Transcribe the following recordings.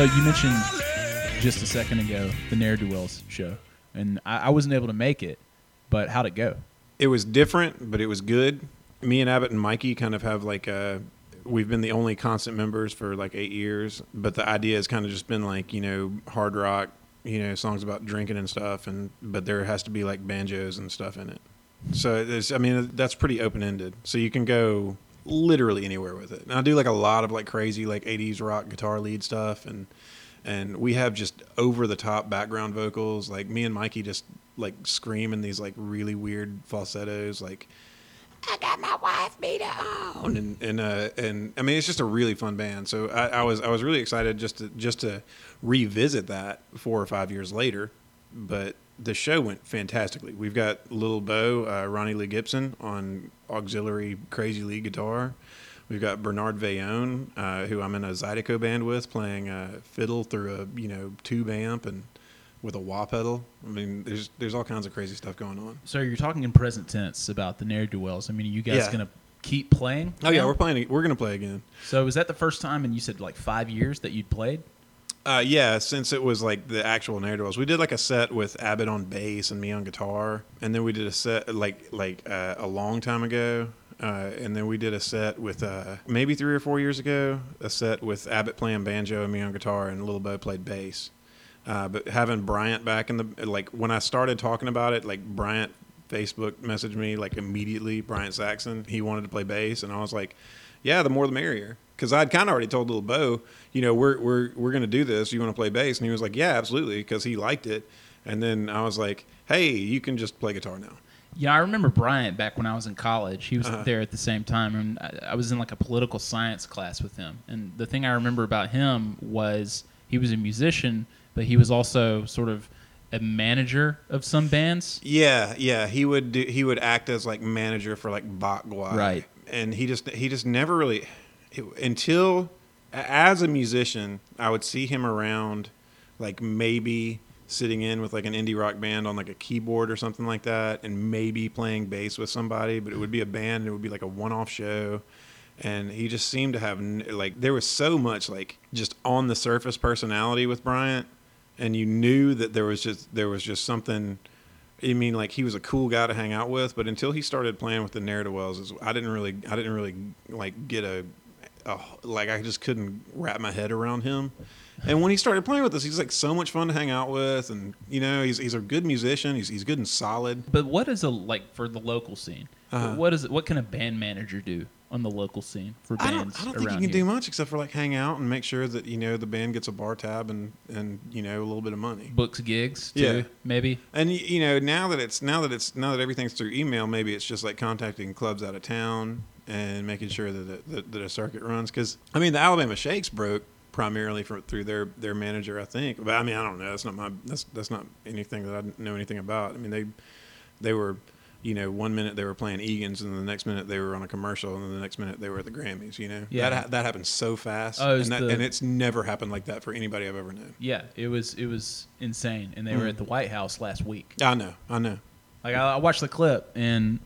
So you mentioned just a second ago the Ne'er Do Wells show, and I, I wasn't able to make it, but how'd it go? It was different, but it was good. Me and Abbott and Mikey kind of have like a. We've been the only constant members for like eight years, but the idea has kind of just been like you know hard rock, you know songs about drinking and stuff, and but there has to be like banjos and stuff in it. So I mean, that's pretty open ended. So you can go literally anywhere with it. And I do like a lot of like crazy like 80s rock guitar lead stuff, and and we have just over the top background vocals. Like me and Mikey just like scream in these like really weird falsettos, like I got my wife beat on, and and uh, and I mean it's just a really fun band. So I, I was I was really excited just to just to revisit that four or five years later, but the show went fantastically. We've got Little Bo, uh, Ronnie Lee Gibson on auxiliary crazy lead guitar. We've got Bernard Veillon, uh, who I'm in a Zydeco band with, playing a fiddle through a you know tube amp and with a wah pedal. I mean, there's there's all kinds of crazy stuff going on. So you're talking in present tense about the Ne'er Do Wells. I mean, are you guys Yeah. gonna keep playing? Oh yeah, we're playing. We're gonna play again. So is that the first time? And you said like five years that you'd played. Uh, yeah, since it was like the actual Ne'er-do-Wells. We did like a set with Abbott on bass and me on guitar, and then we did a set like like uh, a long time ago, uh, and then we did a set with uh, maybe three or four years ago, a set with Abbott playing banjo and me on guitar, and Little Bo played bass. Uh, but having Bryant back in the like when I started talking about it, like Bryant Facebook messaged me like immediately. Bryant Saxon, he wanted to play bass, and I was like, "Yeah, the more the merrier." Because I'd kind of already told Little Bo, you know, we're we're we're gonna do this. You want to play bass? And he was like, "Yeah, absolutely," because he liked it. And then I was like, "Hey, you can just play guitar now." Yeah, I remember Bryant back when I was in college. He was Uh-huh. there at the same time, and I, I was in like a political science class with him. And the thing I remember about him was he was a musician, but he was also sort of a manager of some bands. Yeah, yeah, he would do, he would act as like manager for like Bachwai, Right. And he just he just never really until as a musician, I would see him around, like maybe sitting in with like an indie rock band on like a keyboard or something like that, and maybe playing bass with somebody, but it would be a band, and it would be like a one-off show. And he just seemed to have like there was so much like just on the surface personality with Bryant, and you knew that there was just there was just something. I mean, like he was a cool guy to hang out with, but until he started playing with the Ne'er Do Wells, I didn't really, I didn't really like get a, a, like I just couldn't wrap my head around him. And when he started playing with us, he's like so much fun to hang out with, and you know, he's he's a good musician. He's he's good and solid. But what is a like for the local scene? Uh-huh. What is it? What can a band manager do on the local scene for I bands don't, I don't think you can here? do much except for like hang out and make sure that you know the band gets a bar tab and and you know a little bit of money. Books gigs, too, Yeah. maybe. And you know, now that it's now that it's now that everything's through email, maybe it's just like contacting clubs out of town and making sure that it, that, that a circuit runs. Because I mean, the Alabama Shakes broke primarily from through their their manager, I think. But I mean, I don't know. That's not my that's that's not anything that I know anything about. I mean, they they were. You know, one minute they were playing Egan's, and the next minute they were on a commercial, and then the next minute they were at the Grammys. You know, Yeah. that ha- that happened so fast, Oh, it and, that, the- and it's never happened like that for anybody I've ever known. Yeah, it was it was insane, and they were Mm. at the White House last week. I know, I know. Like I, I watched the clip, and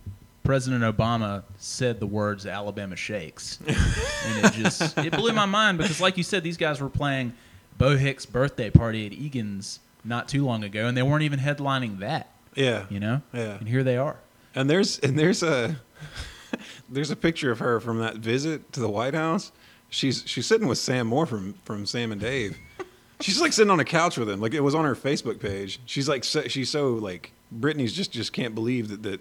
President Obama said the words "Alabama Shakes," and it just it blew my mind because, like you said, these guys were playing Bo Hicks' birthday party at Egan's not too long ago, and they weren't even headlining that. Yeah, You know, Yeah. and here they are. And there's and there's a there's a picture of her from that visit to the White House. She's she's sitting with Sam Moore from from Sam and Dave. She's like sitting on a couch with him. Like it was on her Facebook page. She's like so, she's so like Brittany's just just can't believe that that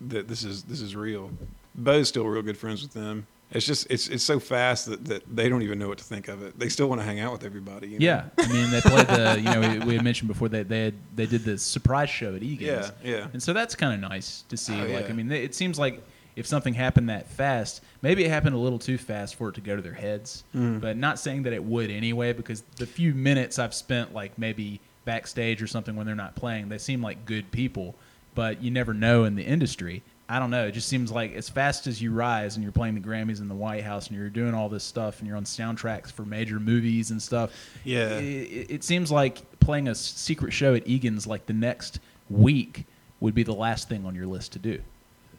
that this is this is real. Bo's still real good friends with them. It's just it's it's so fast that, that they don't even know what to think of it. They still want to hang out with everybody. you know? Yeah, I mean they played the you know we, we had mentioned before they they had, they did the surprise show at Egan's. Yeah, yeah. And so that's kind of nice to see. Oh, like yeah. I mean it seems like if something happened that fast, maybe it happened a little too fast for it to go to their heads. Mm. But not saying that it would anyway, because the few minutes I've spent like maybe backstage or something when they're not playing, they seem like good people. But you never know in the industry. I don't know. It just seems like as fast as you rise and you're playing the Grammys in the White House and you're doing all this stuff and you're on soundtracks for major movies and stuff. Yeah. It, it, it seems like playing a secret show at Egan's like the next week would be the last thing on your list to do.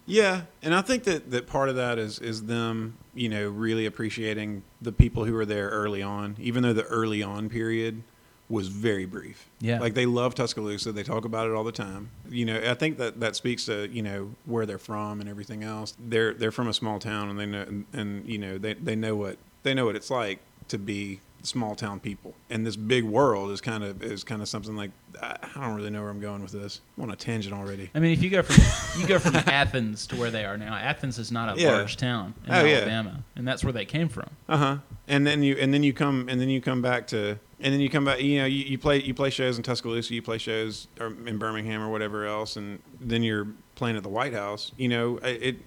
Yeah, and I think that, that part of that is is them, you know, really appreciating the people who were there early on, even though the early on period was very brief. Yeah. Like they love Tuscaloosa, they talk about it all the time. You know, I think that that speaks to, you know, where they're from and everything else. They're they're from a small town and they know and, and you know, they they know what they know what it's like to be small town people. And this big world is kind of is kind of something like I don't really know where I'm going with this. I'm on a tangent already. I mean, if you go from you go from Athens to where they are now, Athens is not a Yeah. large town in Oh, yeah. Alabama, and that's where they came from. Uh huh. And then you and then you come and then you come back to and then you come back. You know, you, you play you play shows in Tuscaloosa, you play shows or in Birmingham or whatever else, and then you're playing at the White House. You know, I- it.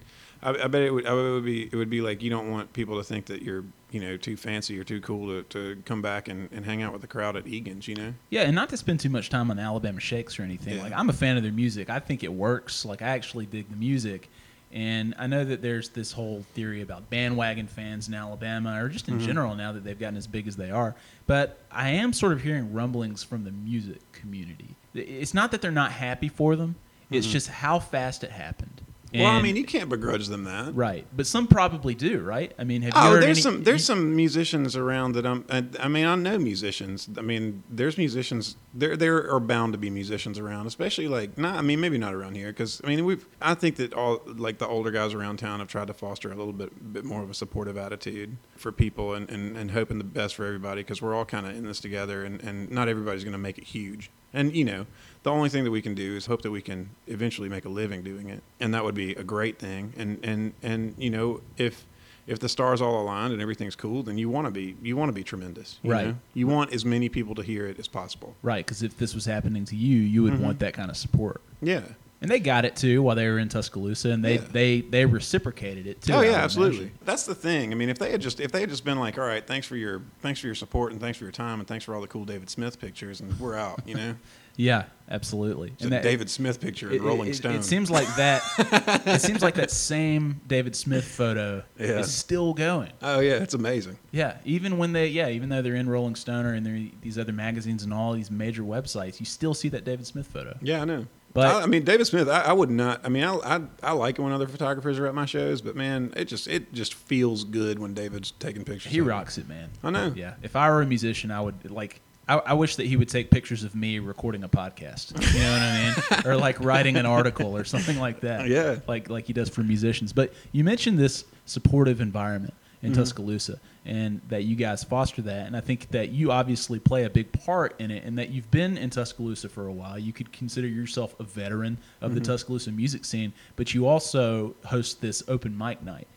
I, I bet it would, I bet it would be it would be like you don't want people to think that you're you know too fancy or too cool to, to come back and, and hang out with the crowd at Egan's. You know. Yeah, and not to spend too much time on the Alabama Shakes or anything. Yeah. Like I'm a fan of their music. I think it works. Like I actually dig the music. And I know that there's this whole theory about bandwagon fans in Alabama or just in Mhm. general now that they've gotten as big as they are. But I am sort of hearing rumblings from the music community. It's not that they're not happy for them. It's Mhm. just how fast it happened. Well, I mean, you can't begrudge them that. right. But some probably do, right? I mean, have you Oh, heard there's any- some there's you- some musicians around that I'm. I, I mean, I know musicians. I mean, there's musicians. There there are bound to be musicians around, especially like not. I mean, maybe not around here because I mean we've. I think that all like the older guys around town have tried to foster a little bit bit more of a supportive attitude for people and and, and hoping the best for everybody because we're all kind of in this together and and not everybody's going to make it huge. And you know, the only thing that we can do is hope that we can eventually make a living doing it, and that would be a great thing. And and and you know, if if the stars all aligned and everything's cool, then you want to be you want to be tremendous, you Right. know? You want as many people to hear it as possible. right because if this was happening to you, you would Mhm. want that kind of support. Yeah. And they got it too while they were in Tuscaloosa, and they Yeah. they they reciprocated it too. oh yeah, absolutely. imagine. That's the thing. I mean, if they had just if they had just been like, all right, thanks for your thanks for your support and thanks for your time and thanks for all the cool David Smith pictures and we're out, you know. Yeah, absolutely. It's a David Smith picture in it, Rolling it- Stone. It seems like that. it seems like that same David Smith photo Yeah. is still going. oh yeah, it's amazing. Yeah, even when they yeah, even though they're in Rolling Stone or in their, these other magazines and all these major websites, you still see that David Smith photo. Yeah, I know. But- I, I mean, David Smith, I, I would not. I mean, I, I I like it when other photographers are at my shows, but man, it just it just feels good when David's taking pictures. He rocks it, man. I know. Yeah, if I were a musician, I would like. I, I wish that he would take pictures of me recording a podcast. You know what I mean? or like writing an article or something like that. Yeah. Like like he does for musicians. But you mentioned this supportive environment in Mm-hmm. Tuscaloosa, and that you guys foster that. And I think that you obviously play a big part in it, and that you've been in Tuscaloosa for a while. You could consider yourself a veteran of Mm-hmm. the Tuscaloosa music scene, but you also host this open mic night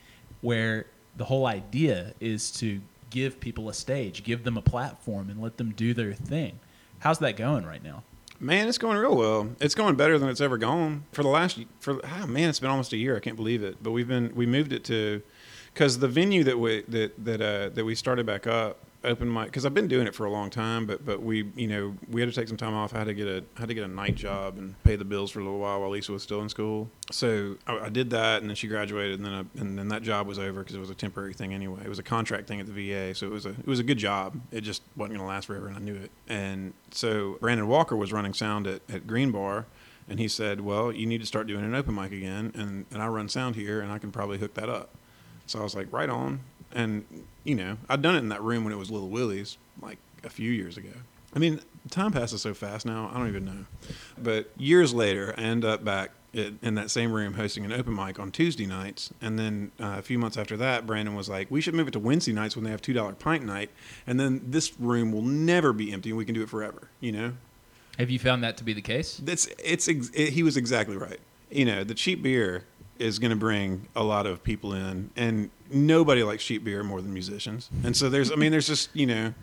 where the whole idea is to give people a stage, give them a platform, and let them do their thing. How's that going right now? Man, it's going real well. It's going better than it's ever gone for the last for ah, man. It's been almost a year. I can't believe it. But we've been we moved it to because the venue that we that that uh, that we started back up open mic because I've been doing it for a long time. But but we you know we had to take some time off. I had to get a had to get a night job and pay the bills for a little while while Lisa was still in school. So I, I did that, and then she graduated, and then I, and then that job was over because it was a temporary thing anyway. It was a contract thing at the VA, so it was a it was a good job. It just wasn't going to last forever, and I knew it. And so Brandon Walker was running sound at, at Green Bar. And he said, "Well, you need to start doing an open mic again, and, and I run sound here, and I can probably hook that up." So I was like, "Right on." And you know, I'd done it in that room when it was Little Willie's, like a few years ago. I mean, time passes so fast now. I don't even know. But years later, I end up back in that same room hosting an open mic on Tuesday nights. And then uh, a few months after that, Brandon was like, we should move it to Wednesday nights when they have $2 pint night. And then this room will never be empty and we can do it forever, you know? Have you found that to be the case? That's it's it, he was exactly right. You know, the cheap beer is going to bring a lot of people in, and nobody likes cheap beer more than musicians. And so there's, I mean, there's just you know,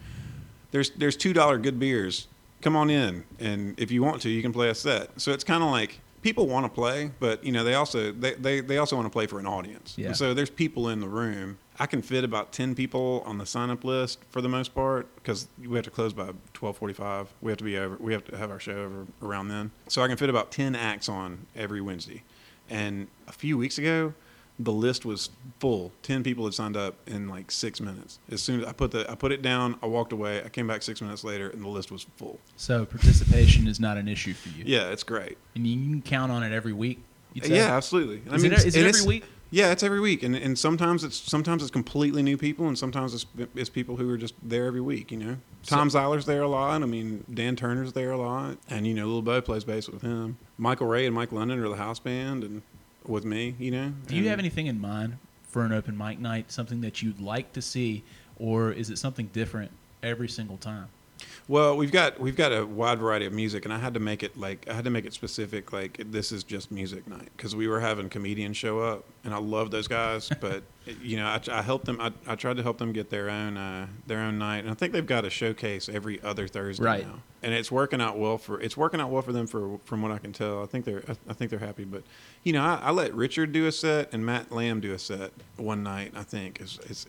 there's there's two dollar good beers. Come on in, and if you want to, you can play a set. So it's kind of like people want to play, but you know, they also they they, they also want to play for an audience. Yeah. And so there's people in the room. I can fit about ten people on the sign up list for the most part because we have to close by twelve forty five. We have to be over. We have to have our show over around then. So I can fit about ten acts on every Wednesday. And a few weeks ago, the list was full. Ten people had signed up in like six minutes. As soon as I put the I put it down, I walked away. I came back six minutes later, and the list was full. So participation is not an issue for you. Yeah, it's great. And you can count on it every week. Yeah, absolutely. I mean, it's- is it every week? Yeah, it's every week, and and sometimes it's sometimes it's completely new people, and sometimes it's it's people who are just there every week. You know, So- Tom Zeiler's there a lot. I mean, Dan Turner's there a lot, and you know, Lil Bo plays bass with him. Michael Ray and Mike London are the house band, and with me, you know. Do you have anything in mind for an open mic night? Something that you'd like to see, or is it something different every single time? Well, we've got we've got a wide variety of music, and I had to make it like I had to make it specific. Like this is just music night because we were having comedians show up, and I love those guys. But you know, I, I helped them. I, I tried to help them get their own uh, their own night, and I think they've got a showcase every other Thursday Right. now, and it's working out well for it's working out well for them for from what I can tell. I think they're I, I think they're happy. But you know, I, I let Richard do a set and Matt Lamb do a set one night. I think is is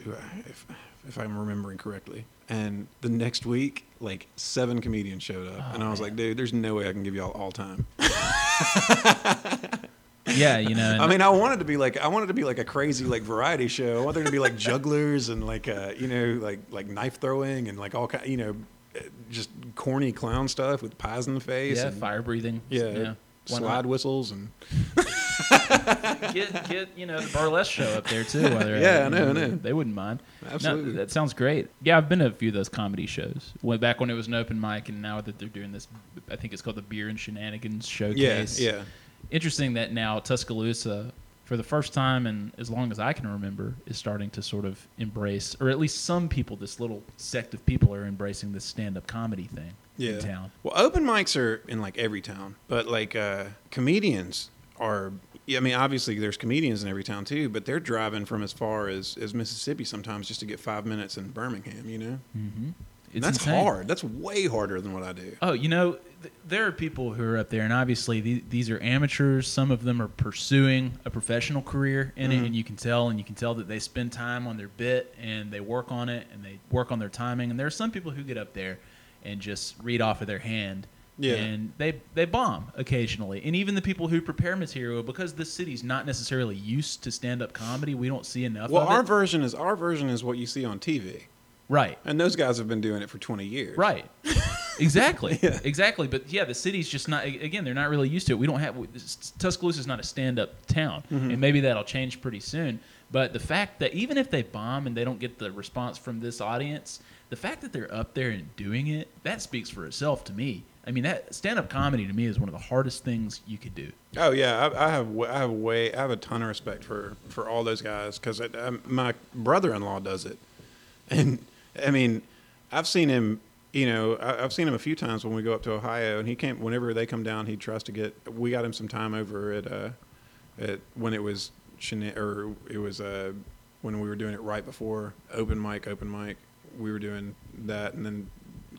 if if I'm remembering correctly. And the next week, like seven comedians showed up, Oh, and I was man. like, "Dude, there's no way I can give y'all all time." Yeah, you know. I mean, I wanted to be like, I wanted to be like a crazy like variety show. I wanted there to be like jugglers and like, uh, you know, like like knife throwing and like all kind, you know, uh, just corny clown stuff with pies in the face. yeah, and, fire breathing. Yeah, Why slide whistles and get get you know the burlesque show up there too. While they're at Yeah, I know, I know. They wouldn't mind. No, Absolutely. that sounds great. Yeah, I've been to a few of those comedy shows. Way back when it was an open mic, and now that they're doing this, I think it's called the Beer and Shenanigans yeah, Showcase. yeah. Interesting that now Tuscaloosa, for the first time and as long as I can remember, is starting to sort of embrace, or at least some people, this little sect of people are embracing this stand-up comedy thing yeah. in town. Well, open mics are in like every town, but like uh, comedians are. Yeah, I mean, obviously there's comedians in every town too, but they're driving from as far as, as Mississippi sometimes just to get five minutes in Birmingham. You know, Mm-hmm. And that's hard. That's way harder than what I do. Oh, you know, th- there are people who are up there, and obviously the- these are amateurs. Some of them are pursuing a professional career in Mhm. it, and you can tell, and you can tell that they spend time on their bit and they work on it and they work on their timing. And there are some people who get up there and just read off of their hand. Yeah. And they they bomb occasionally, and even the people who prepare material because the city's not necessarily used to stand up comedy. We don't see enough Well, of our it. version is our version is what you see on TV, right. and those guys have been doing it for 20 years. Right. Exactly. Yeah. Exactly. But yeah, the city's just not. Again, they're not really used to it. We don't have Tuscaloosa's not a stand-up town, Mhm. and maybe that'll change pretty soon. But the fact that even if they bomb and they don't get the response from this audience, the fact that they're up there and doing it, that speaks for itself to me. I mean, that stand-up comedy to me is one of the hardest things you could do. Oh yeah, I, I have I have way I have a ton of respect for for all those guys because my brother-in-law does it, and I mean, I've seen him. You know, I, I've seen him a few times when we go up to Ohio, and he came whenever they come down. He tries to get. We got him some time over at uh, at when it was or it was uh when we were doing it right before open mic, open mic. We were doing that, and then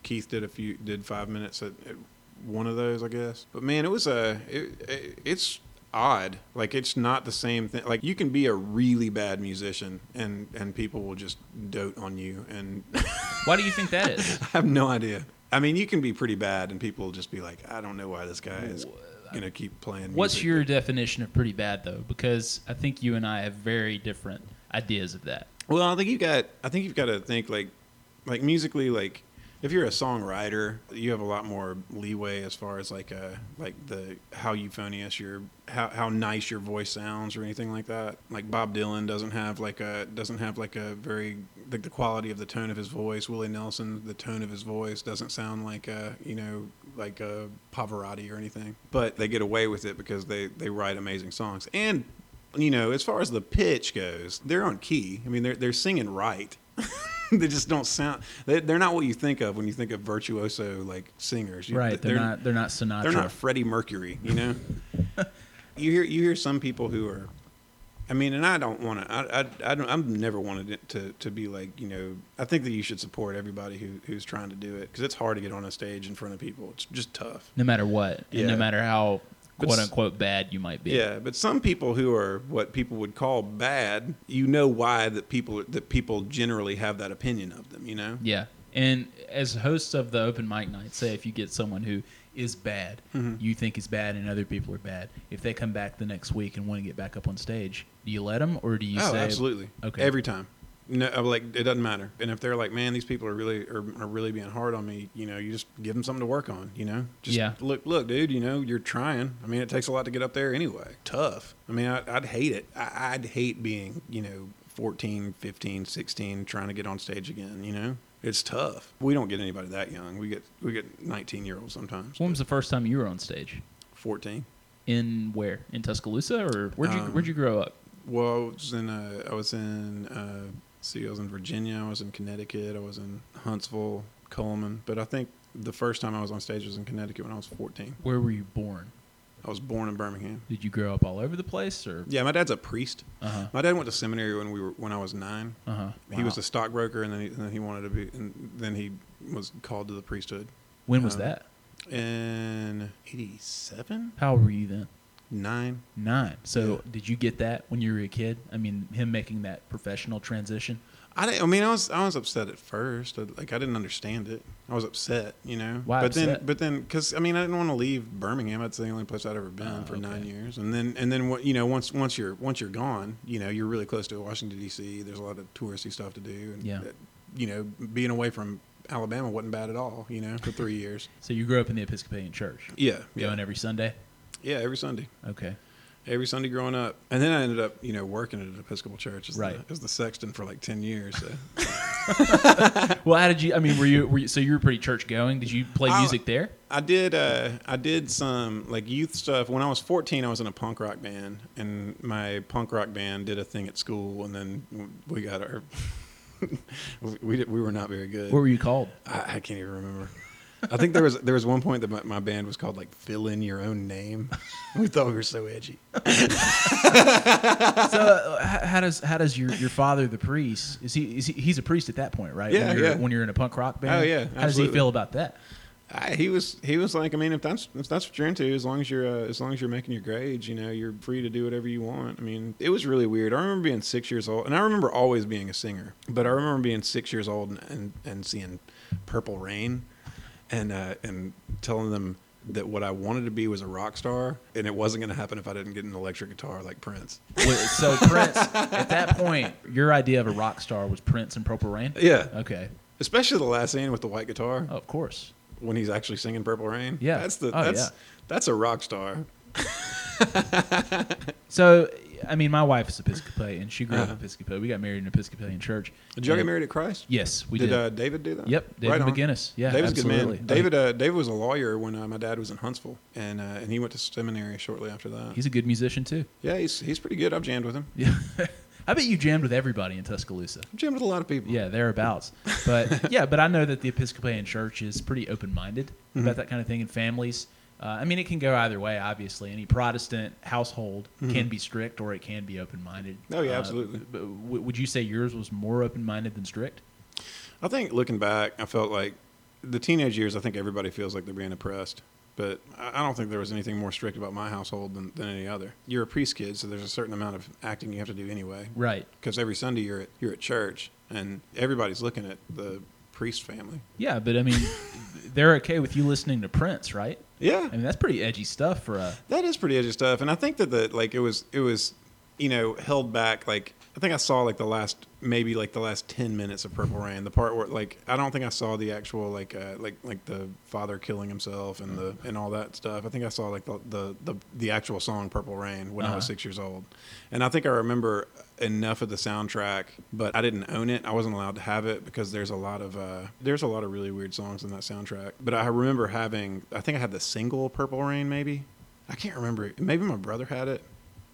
Keith did a few did five minutes at, at one of those, I guess. But man, it was a it, it, it's odd. Like it's not the same thing. Like you can be a really bad musician, and and people will just dote on you, and Why do you think that is? I have no idea. I mean, you can be pretty bad, and people will just be like, I don't know why this guy is gonna keep playing. What's music." your definition of pretty bad though? Because I think you and I have very different ideas of that. Well, I think you've got. I think you've got to think like, like musically, like if you're a songwriter, you have a lot more leeway as far as like uh like the how euphonious your how how nice your voice sounds or anything like that. Like Bob Dylan doesn't have like a doesn't have like a very the quality of the tone of his voice. Willie Nelson, the tone of his voice doesn't sound like a you know like a Pavarotti or anything. But they get away with it because they they write amazing songs and you know, as far as the pitch goes, they're on key. I mean, they're they're singing right. they just don't sound. They, they're not what you think of when you think of virtuoso like singers. You- Right. They're, not. They're not Sinatra. They're not Freddie Mercury. You know. you hear you hear some people who are. I mean, and I don't want to. I, I, I don't. I've never wanted it to, to be like you know. I think that you should support everybody who, who's trying to do it because it's hard to get on a stage in front of people. It's just tough. no matter what, and no matter how But quote unquote bad you might be. Yeah, but some people who are what people would call bad, you know why that people that people generally have that opinion of them. You know. Yeah. And as hosts of the open mic night, say if you get someone who is bad, Mhm. you think is bad, and other people are bad, if they come back the next week and want to get back up on stage, do you let them or do you oh, say, absolutely. Okay. Every time. No, I'm like it doesn't matter. And if they're like, man, these people are really are, are really being hard on me, you know, you just give them something to work on. You know, just Yeah. look, look, dude. You know, you're trying. I mean, it takes a lot to get up there anyway. Tough. I mean, I, I'd hate it. I, I'd hate being, you know, 14, 15, 16, trying to get on stage again. You know, it's tough. We don't get anybody that young. We get we get 19 year olds sometimes. When was the first time you were on stage? 14. In where? In Tuscaloosa, or where'd you Um, where'd you grow up? Well, I was in uh, I was in uh, see, I was in Virginia, I was in Connecticut, I was in Huntsville, Coleman. But I think the first time I was on stage was in Connecticut when I was 14. Where were you born? I was born in Birmingham. Did you grow up all over the place, or? Yeah, my dad's a priest. Uh huh. My dad went to seminary when we were when I was nine. Uh huh. He was a stockbroker, and then he, and then he wanted to be, and then he was called to the priesthood. When was um, that? In '87, How old were you then? Nine. Nine. So Yeah. did you get that when you were a kid? I mean, him making that professional transition. I, didn't, I mean, I was I was upset at first. I- Like I didn't understand it. I was upset, you know. Why but then, but then, because I mean, I didn't want to leave Birmingham. That's the only place I'd ever been Oh, for okay. nine years. And then, and then, what you know, once once you're once you're gone, you know, you're really close to Washington D.C. There's a lot of touristy stuff to do. And Yeah. you know, being away from Alabama wasn't bad at all. You know, for three years. So you grew up in the Episcopalian Church, Yeah, yeah, going every Sunday. Yeah. Every Sunday, Okay. every Sunday growing up, and then I ended up, you know, working at an Episcopal church as, Right. the, as the sexton for like ten years. So. Well, how did you? I mean, were you? Were you so you were pretty church going? Did you play I- music there? I did. Uh, I did some like youth stuff when I was 14. I was in a punk rock band, and my punk rock band did a thing at school, and then we got our. we, we did- we were not very good. What were you called? I, I can't even remember. I think there was there was one point that my, my band was called like fill in your own name. we thought we were so edgy. so uh, how does how does your, your father, the priest, is he is he he's a priest at that point, right? Yeah, when you're, yeah. When you're in a punk rock band. Oh, yeah, How does he feel about that? I, he was he was like, I mean, if that's if that's what you're into, as long as you're uh, as long as you're making your grades, you know, you're free to do whatever you want. I mean, it was really weird. I remember being six years old, and I remember always being a singer, but I remember being six years old and and, and seeing Purple Rain, and uh, and telling them that what I wanted to be was a rock star, and it wasn't going to happen if I didn't get an electric guitar like Prince. So Prince, at that point, your idea of a rock star was Prince and Purple Rain. Yeah, Okay. especially the last scene with the white guitar Oh, of course. when he's actually singing Purple Rain. Yeah. that's the Oh, that's yeah. that's a rock star. So, I mean, my wife is Episcopalian. She grew Uh-huh. up Episcopalian. We got married in an Episcopalian church. Did y'all get married at Christ? Yes, we did did. uh, David do that? yep, David Right. McGinnis. Yeah, David's a absolutely. good man. David, uh, David was a lawyer when uh, my dad was in Huntsville, and uh, and he went to seminary shortly after that. he's a good musician too. yeah, he's he's pretty good. I've jammed with him. Yeah. I bet you jammed with everybody in Tuscaloosa. I've jammed with a lot of people. Yeah, thereabouts. But yeah, but I know that the Episcopalian Church is pretty open-minded Mm-hmm. about that kind of thing in families. Uh, I mean, it can go either way. Obviously, any Protestant household can be strict or it can be open-minded. Mm-hmm. Oh, yeah, Uh, absolutely. but w- would you say yours was more open-minded than strict? I think looking back, I felt like the teenage years. I think everybody feels like they're being oppressed, but I I don't think there was anything more strict about my household than, than any other. You're a priest kid, so there's a certain amount of acting you have to do anyway. Right. Because every Sunday you're at you're at church, and everybody's looking at the priest family. Yeah, but I mean, they're okay with you listening to Prince, right? Yeah, I mean, that's pretty edgy stuff for a. That is pretty edgy stuff, and I think that the like it was it was, you know, held back. Like I think I saw like the last maybe like the last ten minutes of Purple Rain, the part where like I don't think I saw the actual like uh, like like the father killing himself and the and all that stuff. I think I saw like the the the, the actual song Purple Rain when I was Uh-huh. six years old, and I think I remember enough of the soundtrack, but I didn't own it. I wasn't allowed to have it because there's a lot of uh, there's a lot of really weird songs in that soundtrack. But I remember having I think I had the single Purple Rain maybe. I can't remember. Maybe my brother had it,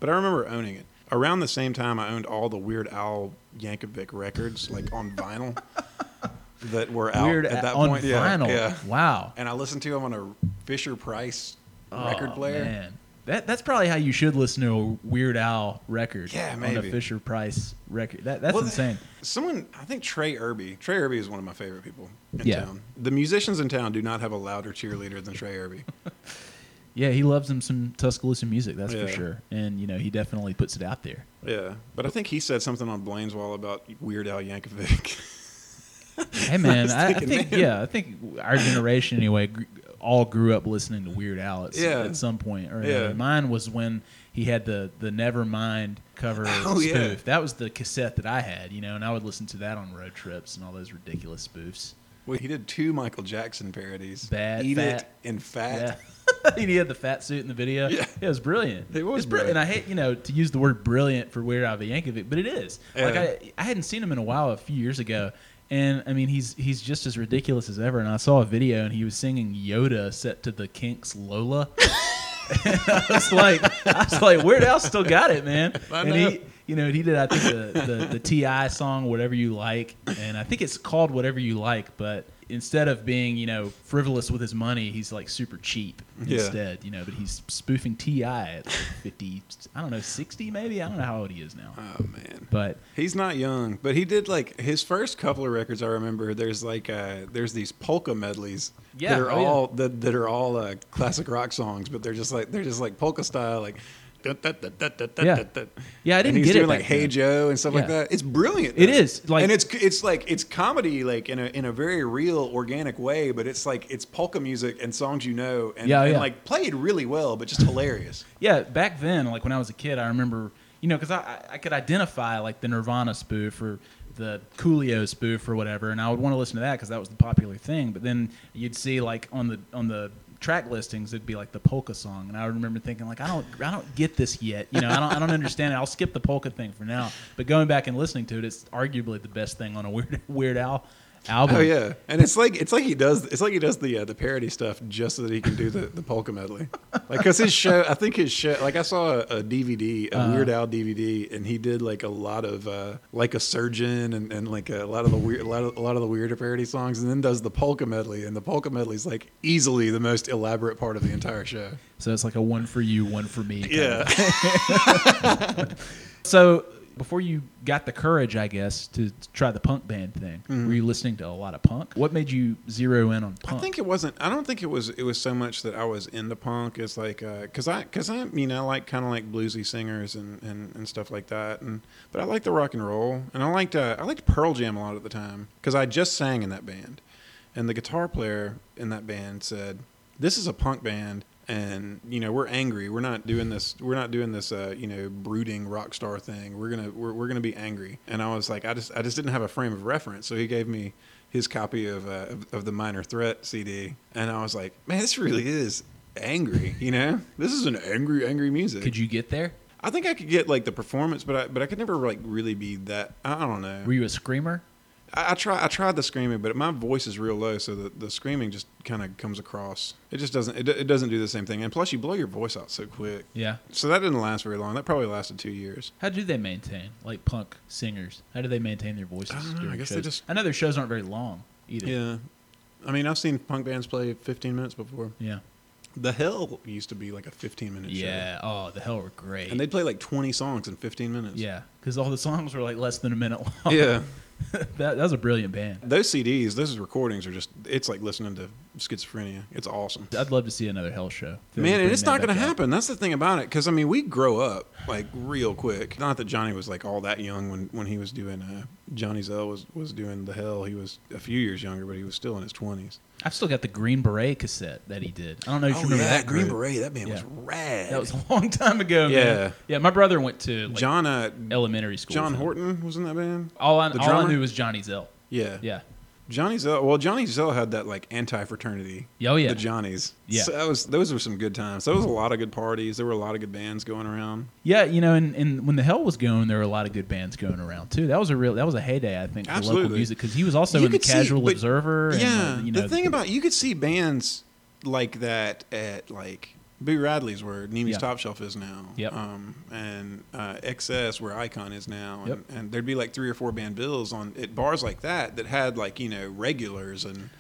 but I remember owning it. Around the same time, I owned all the Weird Al Yankovic records, like on vinyl, that were out Weird at that on point. Yeah, vinyl. yeah. Wow. And I listened to them on a Fisher Price record Oh, player. Man. That, that's probably how you should listen to a Weird Al record. Yeah, On maybe. a Fisher Price record. That, that's Well, insane. Someone, I think Trey Irby. Trey Irby is one of my favorite people in Yeah. town. The musicians in town do not have a louder cheerleader than Trey Irby. Yeah, he loves him some Tuscaloosa music, that's for sure. And, you know, he definitely puts it out there. Yeah, but I think he said something on Blaine's Wall about Weird Al Yankovic. Hey, man, I, I thinking, think, man. yeah, I think our generation, anyway, all grew up listening to Weird Al at, Yeah. at some point or Yeah. another. Mine was when he had the the Nevermind cover Oh, spoof. yeah. That was the cassette that I had, you know, and I would listen to that on road trips and all those ridiculous spoofs. Well, he did two Michael Jackson parodies. Bad, Eat Fat. It and Fat. He had the fat suit in the video. Yeah. it was brilliant. It was It's brilliant. And I hate, you know, to use the word brilliant for Weird Al Yankovic, but it is. Like Yeah. I, I hadn't seen him in a while, a few years ago, and I mean, he's he's just as ridiculous as ever. And I saw a video, and he was singing Yoda set to the Kinks' Lola. I was like, I was like, Weird Al still got it, man. I and know. he. You know, he did. I think the, the the T.I. song, whatever you like, and I think it's called whatever you like. But instead of being, you know, frivolous with his money, he's like super cheap Yeah. instead. You know, but he's spoofing T.I. at like fifty. I don't know, sixty maybe. I don't know how old he is now. Oh man. But He's not young, but he did like his first couple of records. I remember there's like uh, there's these polka medleys Yeah, that are oh, yeah. all that, that are all uh, classic rock songs, but they're just like they're just like polka style, like. Yeah. yeah, Yeah, I didn't and he's get it like Hey then. Joe and stuff like that. It's brilliant. It though. is, like- and it's it's like it's comedy like in a in a very real organic way, but it's like it's polka music and songs you know, and, Yeah, and yeah. like played really well, but just hilarious. yeah, back then, like when I was a kid, I remember, you know, because I I- I could identify like the Nirvana spoof or the Coolio spoof or whatever, and I would want to listen to that because that was the popular thing. But then you'd see like on the on the track listings, it'd be like the polka song, and I remember thinking like I don't I don't get this yet, you know, I don't I don't understand it. I'll skip the polka thing for now. But going back and listening to it, it's arguably the best thing on a Weird Weird Al album. Oh yeah, and it's like it's like he does it's like he does the uh, the parody stuff just so that he can do the, the polka medley. Like because his show, I think his show, like I saw a, a DVD, a Uh-huh. Weird Al DVD, and he did like a lot of uh, like a surgeon and, and like a lot of the weird a lot of, a lot of the weirder parody songs, and then does the polka medley, and the polka medley is like easily the most elaborate part of the entire show. So it's like a one for you, one for me. Yeah. So before you got the courage, I guess, to try the punk band thing, were you listening to a lot of punk? What made you zero in on punk? I think it wasn't. I don't think it was. It was so much that I was into punk. It's like because I because I you know I like kind of like bluesy singers and, and, and stuff like that. And but I like the rock and roll and I liked uh, I liked Pearl Jam a lot at the time because I just sang in that band, and the guitar player in that band said, "This is a punk band." And you know we're angry. We're not doing this. We're not doing this. Uh, you know, brooding rock star thing. We're gonna we're, we're gonna be angry. And I was like, I just I just didn't have a frame of reference. So he gave me his copy of, uh, of of the Minor Threat CD, and I was like, man, this really is angry. You know, this is an angry, angry music. Could you get there? I think I could get like the performance, but I but I could never like really be that. I I don't know. Were you a screamer? I, I try I tried the screaming, but my voice is real low, so the, the screaming just kind of comes across. It just doesn't. It, do- it doesn't do the same thing, and plus you blow your voice out so quick. Yeah. So that didn't last very long. That probably lasted two years. How do they maintain like punk singers? How do they maintain their voices? I don't know. I guess they just- I know their shows aren't very long either. Yeah. I mean, I've seen punk bands play 15 minutes before. Yeah. The Hell used to be like a 15 minute show. Yeah. Oh, the hell were great. And they'd play like 20 songs in 15 minutes. yeah, because all the songs were like less than a minute long. Yeah. that, that was a brilliant band. Those CDs, those recordings are just, it's like listening to schizophrenia. It's awesome. I'd love to see another Hell show. Man, and it's not going to happen. That's the thing about it. Because, I mean, we grow up like real quick. Not that Johnny was like all that young when, when he was doing, uh, Johnny Zell was, was doing The Hell. He was a few years younger, but he was still in his 20s. I've still got the Green Beret cassette that he did. I don't know if you remember that Oh, Green group. Beret. That band was rad. That was a long time ago. Yeah. man. yeah. My brother went to like, John, uh, elementary school. John. Horton was in that band. All I, the all I knew was Johnny Zell. Yeah. Yeah. Johnny Zell. Well, Johnny Zell had that like anti-fraternity. Oh, yeah. The Johnnies. Yeah. So that was those were some good times. There was a lot of good parties. There were a lot of good bands going around. Yeah, you know, and, and when the hell was going, there were a lot of good bands going around too. That was a real, that was a heyday, I think, for local music because he was also You in the see- Casual but- Observer. And, yeah. uh, you know, the thing about you could see bands like that at like Boo Radley's where Yeah. Top Shelf is now. Yep. Um, and uh, XS where Icon is now. And, Yep. and there'd be like three or four band bills on at bars like that that had like you know regulars and.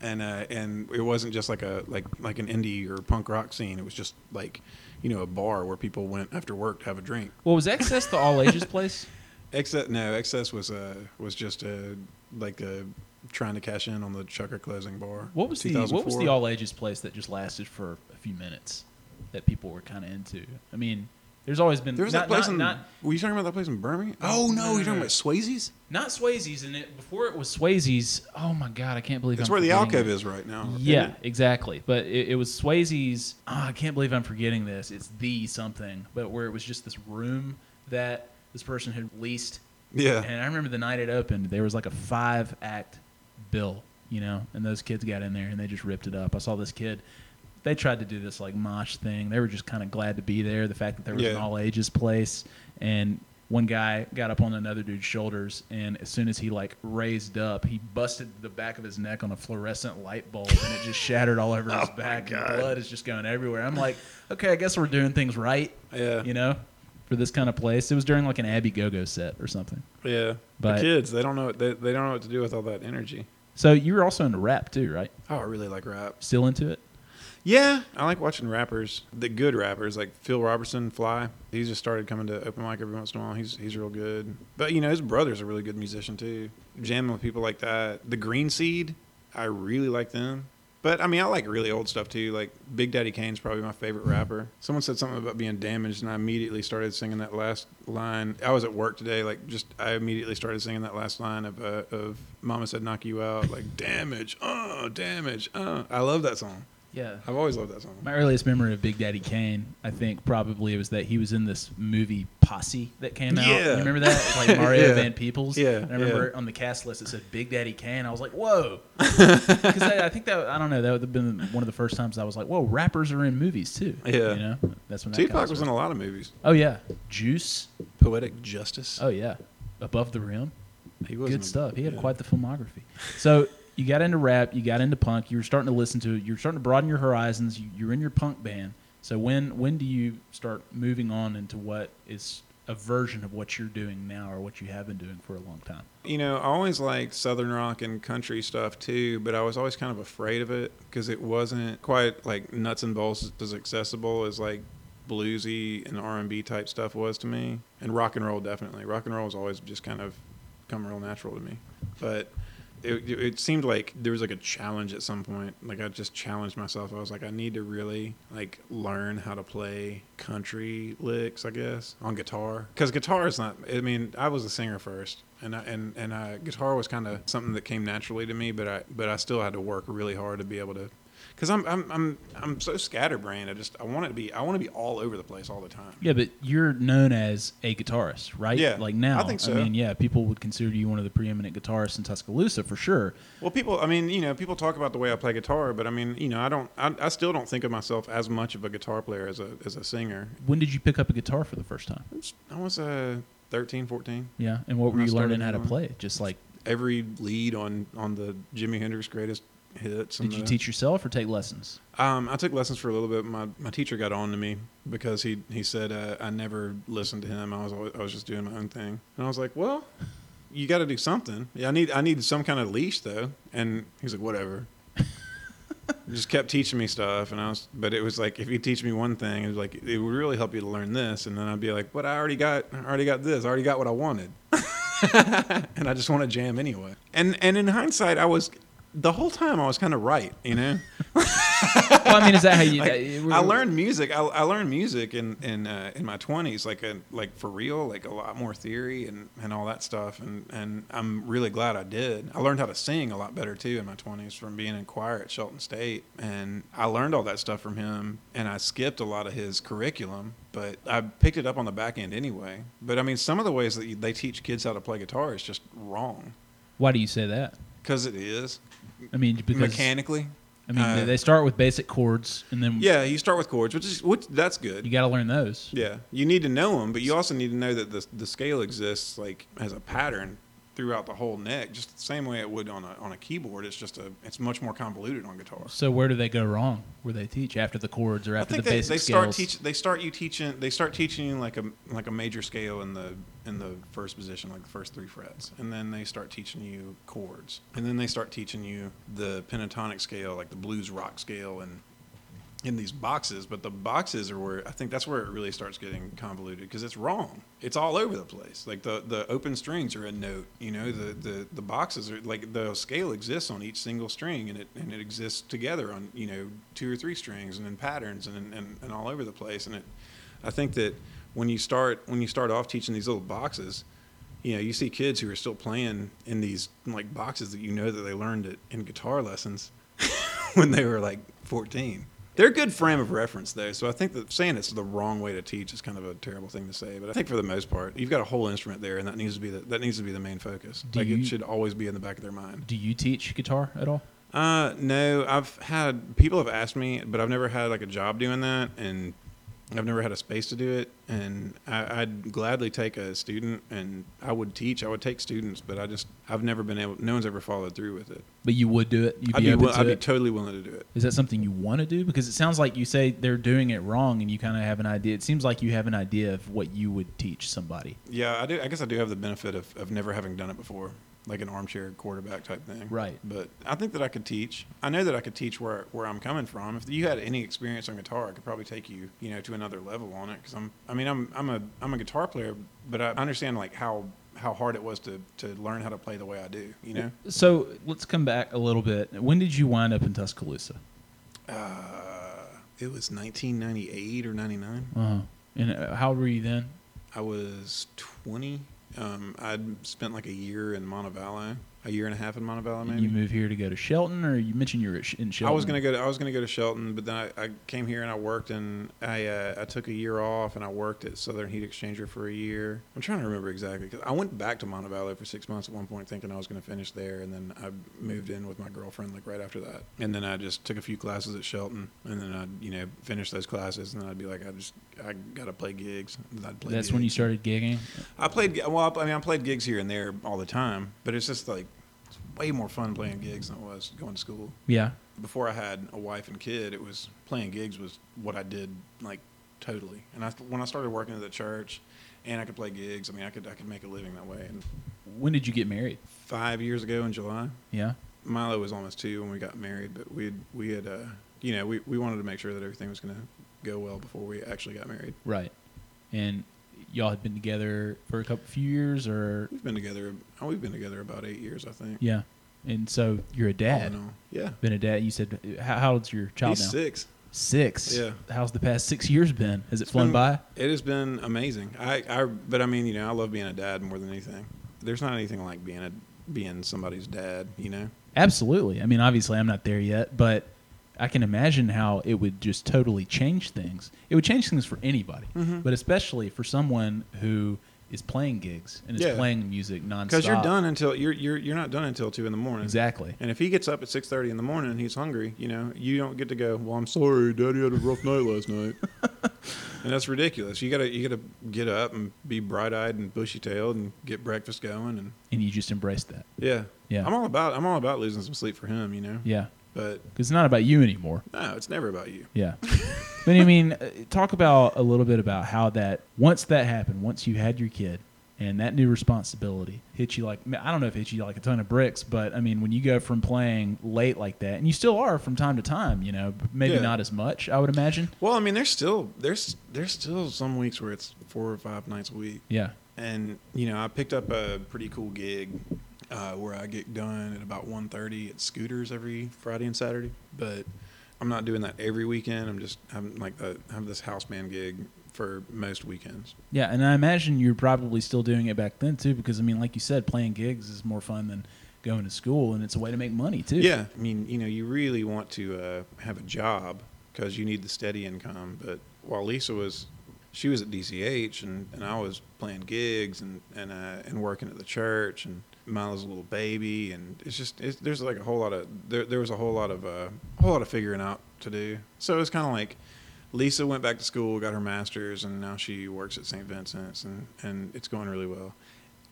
And uh, and it wasn't just like a like like an indie or punk rock scene. It was just like, you know, a bar where people went after work to have a drink. well, was Excess the all ages place? Excess no, excess was uh was just a like a trying to cash in on the Chukker closing bar. What was the what was the all ages place that just lasted for a few minutes that people were kind of into? I mean, There's always been There was not, that place not, in. not were you talking about that place in Birmingham? Oh no, you're talking about Swayze's. not Swayze's and it before it was Swayze's. Oh my god, I can't believe That's I'm where the alcove is right now. Yeah, exactly. But it, it was Swayze's. Oh, I can't believe I'm forgetting this. It's the something, but where it was just this room that this person had leased. Yeah. And I remember the night it opened, there was like a five act bill, you know, and those kids got in there and they just ripped it up. I saw this kid. They tried to do this like mosh thing. They were just kind of glad to be there. The fact that there was an all ages place, and one guy got up on another dude's shoulders, and as soon as he like raised up, he busted the back of his neck on a fluorescent light bulb, and it just shattered all over his Oh back, and blood is just going everywhere. I'm like, okay, I guess we're doing things right, Yeah. you know, for this kind of place. It was during like an Abby Go-Go set or something. Yeah. But- the kids, they don't know. They, they don't know what to do with all that energy. So you were also into rap too, right? Oh, I really like rap. Still into it? Yeah, I like watching rappers, the good rappers like Phil Robertson, Fly. He's just started coming to open mic every once in a while. He's he's real good. But you know, his brother's a really good musician too. Jamming with people like that. The Green Seed, I really like them. But I mean, I like really old stuff too. Like Big Daddy Kane's probably my favorite rapper. Someone said something about being damaged, and I immediately started singing that last line. I was at work today, like just I immediately started singing that last line of uh, of Mama said knock you out, like damage, oh damage, uh. I love that song. Yeah. I've always loved that song. My earliest memory of Big Daddy Kane, I think, probably was that he was in this movie Posse that came out. Yeah. You remember that? Like Mario Yeah. Van Peebles. Yeah, And I remember yeah. on the cast list it said Big Daddy Kane. I was like, whoa. Because I, I think that I don't know that would have been one of the first times I was like, whoa, rappers are in movies too. Yeah. You know, that's when that Tupac kinda was in a lot of movies. Oh yeah, Juice. Poetic Justice. Oh yeah, Above the Rim. he was Good stuff. He had yeah. quite the filmography. So you got into rap, you got into punk, you were starting to listen to it, you're starting to broaden your horizons. You, you're in your punk band. So when when do you start moving on into what is a version of what you're doing now or what you have been doing for a long time? You know, I always liked southern rock and country stuff too, but I was always kind of afraid of it because it wasn't quite like nuts and bolts as accessible as like bluesy and R&B type stuff was to me. And rock and roll definitely. Rock and roll has always just kind of come real natural to me. But it, it seemed like there was like a challenge at some point. Like I just challenged myself. I was like, I need to really like learn how to play country licks, I guess, on guitar. Because guitar is not. I mean, I was a singer first, and I, and and uh, guitar was kind of something that came naturally to me. But I but I still had to work really hard to be able to. Because I'm I'm I'm I'm so scatterbrained. I just I want it to be I want to be all over the place all the time. Yeah, but you're known as a guitarist, right? Yeah, Like now, I think so. mean, yeah, people would consider you one of the preeminent guitarists in Tuscaloosa for sure. Well, people, I mean, you know, people talk about the way I play guitar, but I mean, you know, I don't, I, I still don't think of myself as much of a guitar player as a, as a singer. When did you pick up a guitar for the first time? I was uh, 13, 14. Yeah, and what were you learning how to play? Just like, Every lead on, on the Jimi Hendrix greatest hits. did you the- teach yourself or take lessons? Um, I took lessons for a little bit. My, my teacher got on to me because he, he said uh, I never listened to him. I was always, I was just doing my own thing, and I was like, well, you got to do something. Yeah, I need I need some kind of leash though. And he's like, whatever. Just kept teaching me stuff, and I was, but it was like if you teach me one thing, it was like it would really help you to learn this, and then I'd be like, but I already got, I already got this, I already got what I wanted, and I just want to jam anyway. And and in hindsight, I was, the whole time I was kind of right, you know. well, I mean, is that how you? Like, uh, I learned music. I, I learned music in in uh, in my twenties, like a, like for real, like a lot more theory and, and all that stuff. And, and I'm really glad I did. I learned how to sing a lot better too in my twenties from being in choir at Shelton State, and I learned all that stuff from him. And I skipped a lot of his curriculum, but I picked it up on the back end anyway. But I mean, some of the ways that they teach kids how to play guitar is just wrong Why do you say that? because it is I mean, because mechanically. I mean, uh, they start with basic chords, and then Yeah, you start with chords, which is which that's good. you got to learn those. Yeah, you need to know them, but you also need to know that the the scale exists like as a pattern throughout the whole neck, just the same way it would on a on a keyboard. It's just a it's much more convoluted on guitar. So where do they go wrong? Where they teach after the chords or after the they, basic they start scales? teach they start you teaching they start teaching you like a like a major scale in the in the first position like the first three frets and then they start teaching you chords and then they start teaching you the pentatonic scale like the blues rock scale and in these boxes but the boxes are where i think that's where it really starts getting convoluted because it's wrong. It's all over the place. Like the the open strings are a note you know the the the boxes are like the scale exists on each single string and it and it exists together on you know two or three strings and in patterns and and, and all over the place. And it i think that when you start when you start off teaching these little boxes, you know, you see kids who are still playing in these like boxes that you know that they learned it in guitar lessons when they were like 14. They're a good frame of reference though, so I think that saying it's the wrong way to teach is kind of a terrible thing to say. But I think for the most part, you've got a whole instrument there, and that needs to be the, that needs to be the main focus. Do like you- it should always be in the back of their mind. Do you teach guitar at all? Uh, no, I've had people have asked me, but I've never had like a job doing that, and I've never had a space to do it. And I, I'd gladly take a student, and I would teach. I would take students, but I just I've never been able. No one's ever followed through with it. But you would do it. You'd I'd be be, to I'd be totally willing to do it. Is that something you want to do? Because it sounds like you say they're doing it wrong, and you kind of have an idea. It seems like you have an idea of what you would teach somebody. Yeah, I do. I guess I do have the benefit of, of never having done it before, like an armchair quarterback type thing. Right. But I think that I could teach. I know that I could teach where where I'm coming from. If you had any experience on guitar, I could probably take you, you know, to another level on it. Because I'm, I mean, I'm I'm a I'm a guitar player, but I understand like how how hard it was to to learn how to play the way I do. You know. So let's come back a little bit. When did you wind up in Tuscaloosa? Uh, it was 1998 or 99. Uh-huh. And uh, how old were you then? I was 20. Um, I'd spent like a year in Montevallo, a year and a half in Montevallo, maybe. You moved here to go to Shelton, or you mentioned you were in Shelton? I was gonna go. To, I was gonna go to Shelton, but then I, I came here and I worked and I uh, I took a year off and I worked at Southern Heat Exchanger for a year. I'm trying to remember exactly because I went back to Montevallo for six months at one point, thinking I was gonna finish there, and then I moved in with my girlfriend like right after that. And then I just took a few classes at Shelton, and then I'd you know finish those classes, and then I'd be like, I just I gotta play gigs. I'd play. That's when you started gigging. I played. Well, I mean, I played gigs here and there all the time, but it's just like way more fun playing gigs than it was going to school Yeah. before I had a wife and kid, it was playing gigs was what I did like totally. And I, when I started working at the church, and I could play gigs, I mean, I could I could make a living that way. And When did you get married? five years ago in July, Yeah. Milo was almost two when we got married, but we we had uh, you know we we wanted to make sure that everything was going to go well before we actually got married. Right. And y'all had been together for a couple few years, or We've been together. Oh, we've been together about eight years, I think. yeah. And so you're a dad. Yeah. Been a dad. You said how, how old's your child He's now? six. Six. Yeah. How's the past six years been? Has it flown been- by? It has been amazing. I, I, but I mean, you know, I love being a dad more than anything. There's not anything like being a being somebody's dad. You know. Absolutely. I mean, obviously, I'm not there yet, but I can imagine how it would just totally change things. It would change things for anybody, Mhm. but especially for someone who is playing gigs and is Yeah. playing music nonstop. Because you're done until you're you're you're not done until two in the morning. Exactly. And if he gets up at six thirty in the morning and he's hungry, you know, you don't get to go. Well, I'm sorry, Daddy had a rough night last night. and that's ridiculous. You gotta you gotta get up and be bright eyed and bushy tailed and get breakfast going and And you just embrace that. yeah Yeah. I'm all about I'm all about losing some sleep for him. You know. Yeah. But Because it's not about you anymore. no, it's never about you. Yeah. but I mean, uh, talk about a little bit about how that, once that happened, once you had your kid and that new responsibility hit you like, I don't know if it hit you like a ton of bricks, but I mean, when you go from playing late like that, and you still are from time to time, you know, maybe Yeah. not as much, I would imagine. Well, I mean, there's still there's there's still some weeks where it's four or five nights a week. Yeah. and you know I picked up a pretty cool gig uh, where I get done at about 1.30 at Scooters every Friday and Saturday. But I'm not doing that every weekend. I'm just I'm like the, have this house band gig for most weekends. Yeah. And I imagine you're probably still doing it back then too, because I mean, like you said, playing gigs is more fun than going to school, and it's a way to make money too. Yeah, I mean you know you really want to uh, have a job because you need the steady income. But while Lisa was she was at DCH and, and I was playing gigs and and uh, and working at the church and Milo's a little baby and it's just it's, there's like a whole lot of there there was a whole lot of uh, a whole lot of figuring out to do. So it's kind of like Lisa went back to school, got her master's, and now she works at St. Vincent's and and it's going really well.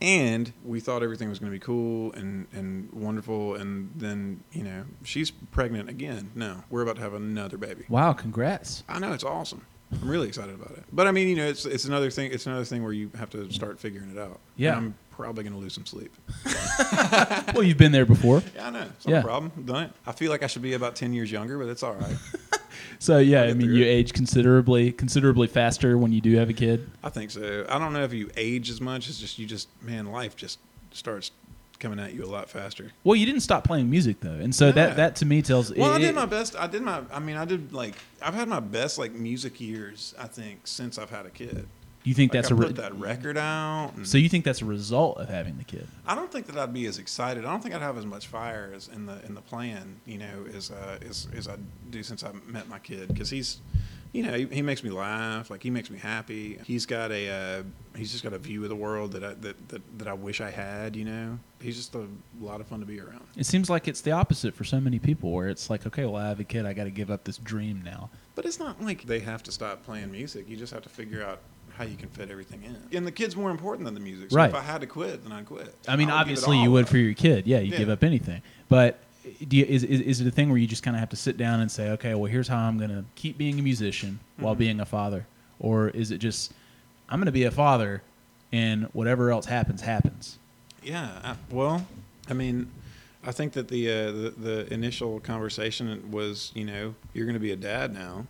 And we thought everything was going to be cool and, and wonderful. And then, you know, she's pregnant again. No, we're about to have another baby. Wow. Congrats. I know it's awesome. I'm really excited about it. But I mean, you know, it's it's another thing. It's another thing where you have to start figuring it out. Yeah. And I'm probably going to lose some sleep. well, you've been there before. Yeah, I know. It's not Yeah. a problem. I've done it. I feel like I should be about ten years younger, but it's all right. So yeah, get mean, through you it. age considerably, considerably faster when you do have a kid. I think so. I don't know if you age as much. It's just you just man, life just starts coming at you a lot faster. Well, you didn't stop playing music though, and so Yeah. that that to me tells. Well, I did my best. I did my. I mean, I did like I've had my best like music years. I think since I've had a kid you think Like, that's I a re- put that record out. and- so you think that's a result of having the kid? I don't think that I'd be as excited. I don't think I'd have as much fire as in the in the plan, you know, as uh, as as I do since I met my kid because he's, you know, he, he makes me laugh. Like he makes me happy. He's got a uh, he's just got a view of the world that I that, that that I wish I had. You know, he's just a lot of fun to be around. It seems like it's the opposite for so many people, where it's like, okay, well, I have a kid, I got to give up this dream now. But it's not like they have to stop playing music. You just have to figure out how you can fit everything in. And the kid's more important than the music. So Right. if I had to quit, then I'd quit. I mean, it obviously, you would up. for your kid. Yeah, you Yeah. give up anything. But you, is, is is it a thing where you just kind of have to sit down and say, okay, well, here's how I'm going to keep being a musician while Mhm. being a father, or is it just I'm going to be a father, and whatever else happens happens? Yeah. I, well, I mean, I think that the, uh, the the initial conversation was, you know, you're going to be a dad now.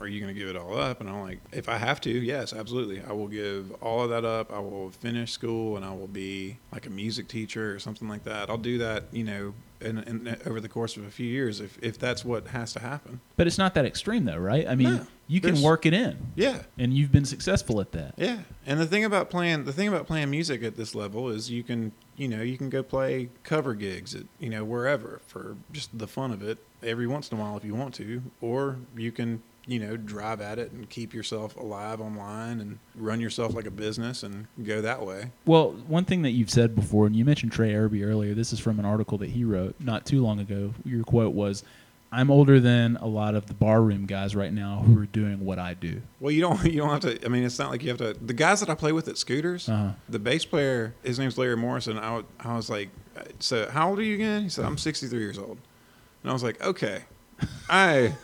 Are you going to give it all up? And I'm like, if I have to, yes, absolutely. I will give all of that up. I will finish school and I will be like a music teacher or something like that. I'll do that, you know, in, in, over the course of a few years if, if that's what has to happen. But it's not that extreme, though, right? I mean, No, you can work it in, Yeah. and you've been successful at that. Yeah, and the thing about playing the thing about playing music at this level is you can you know you can go play cover gigs at you know wherever for just the fun of it every once in a while if you want to, or you can you know drive at it and keep yourself alive online and run yourself like a business and go that way. Well, one thing that you've said before, and you mentioned Trey Irby earlier. This is from an article that he wrote not too long ago. Your quote was, "I'm older than a lot of the barroom guys right now who are doing what I do." Well, you don't you don't have to. I mean, it's not like you have to. The guys that I play with at Scooters, Uh-huh. the bass player, his name's Larry Morrison. I, I was like, so how old are you again? He said, I'm 63 years old. And I was like, okay, I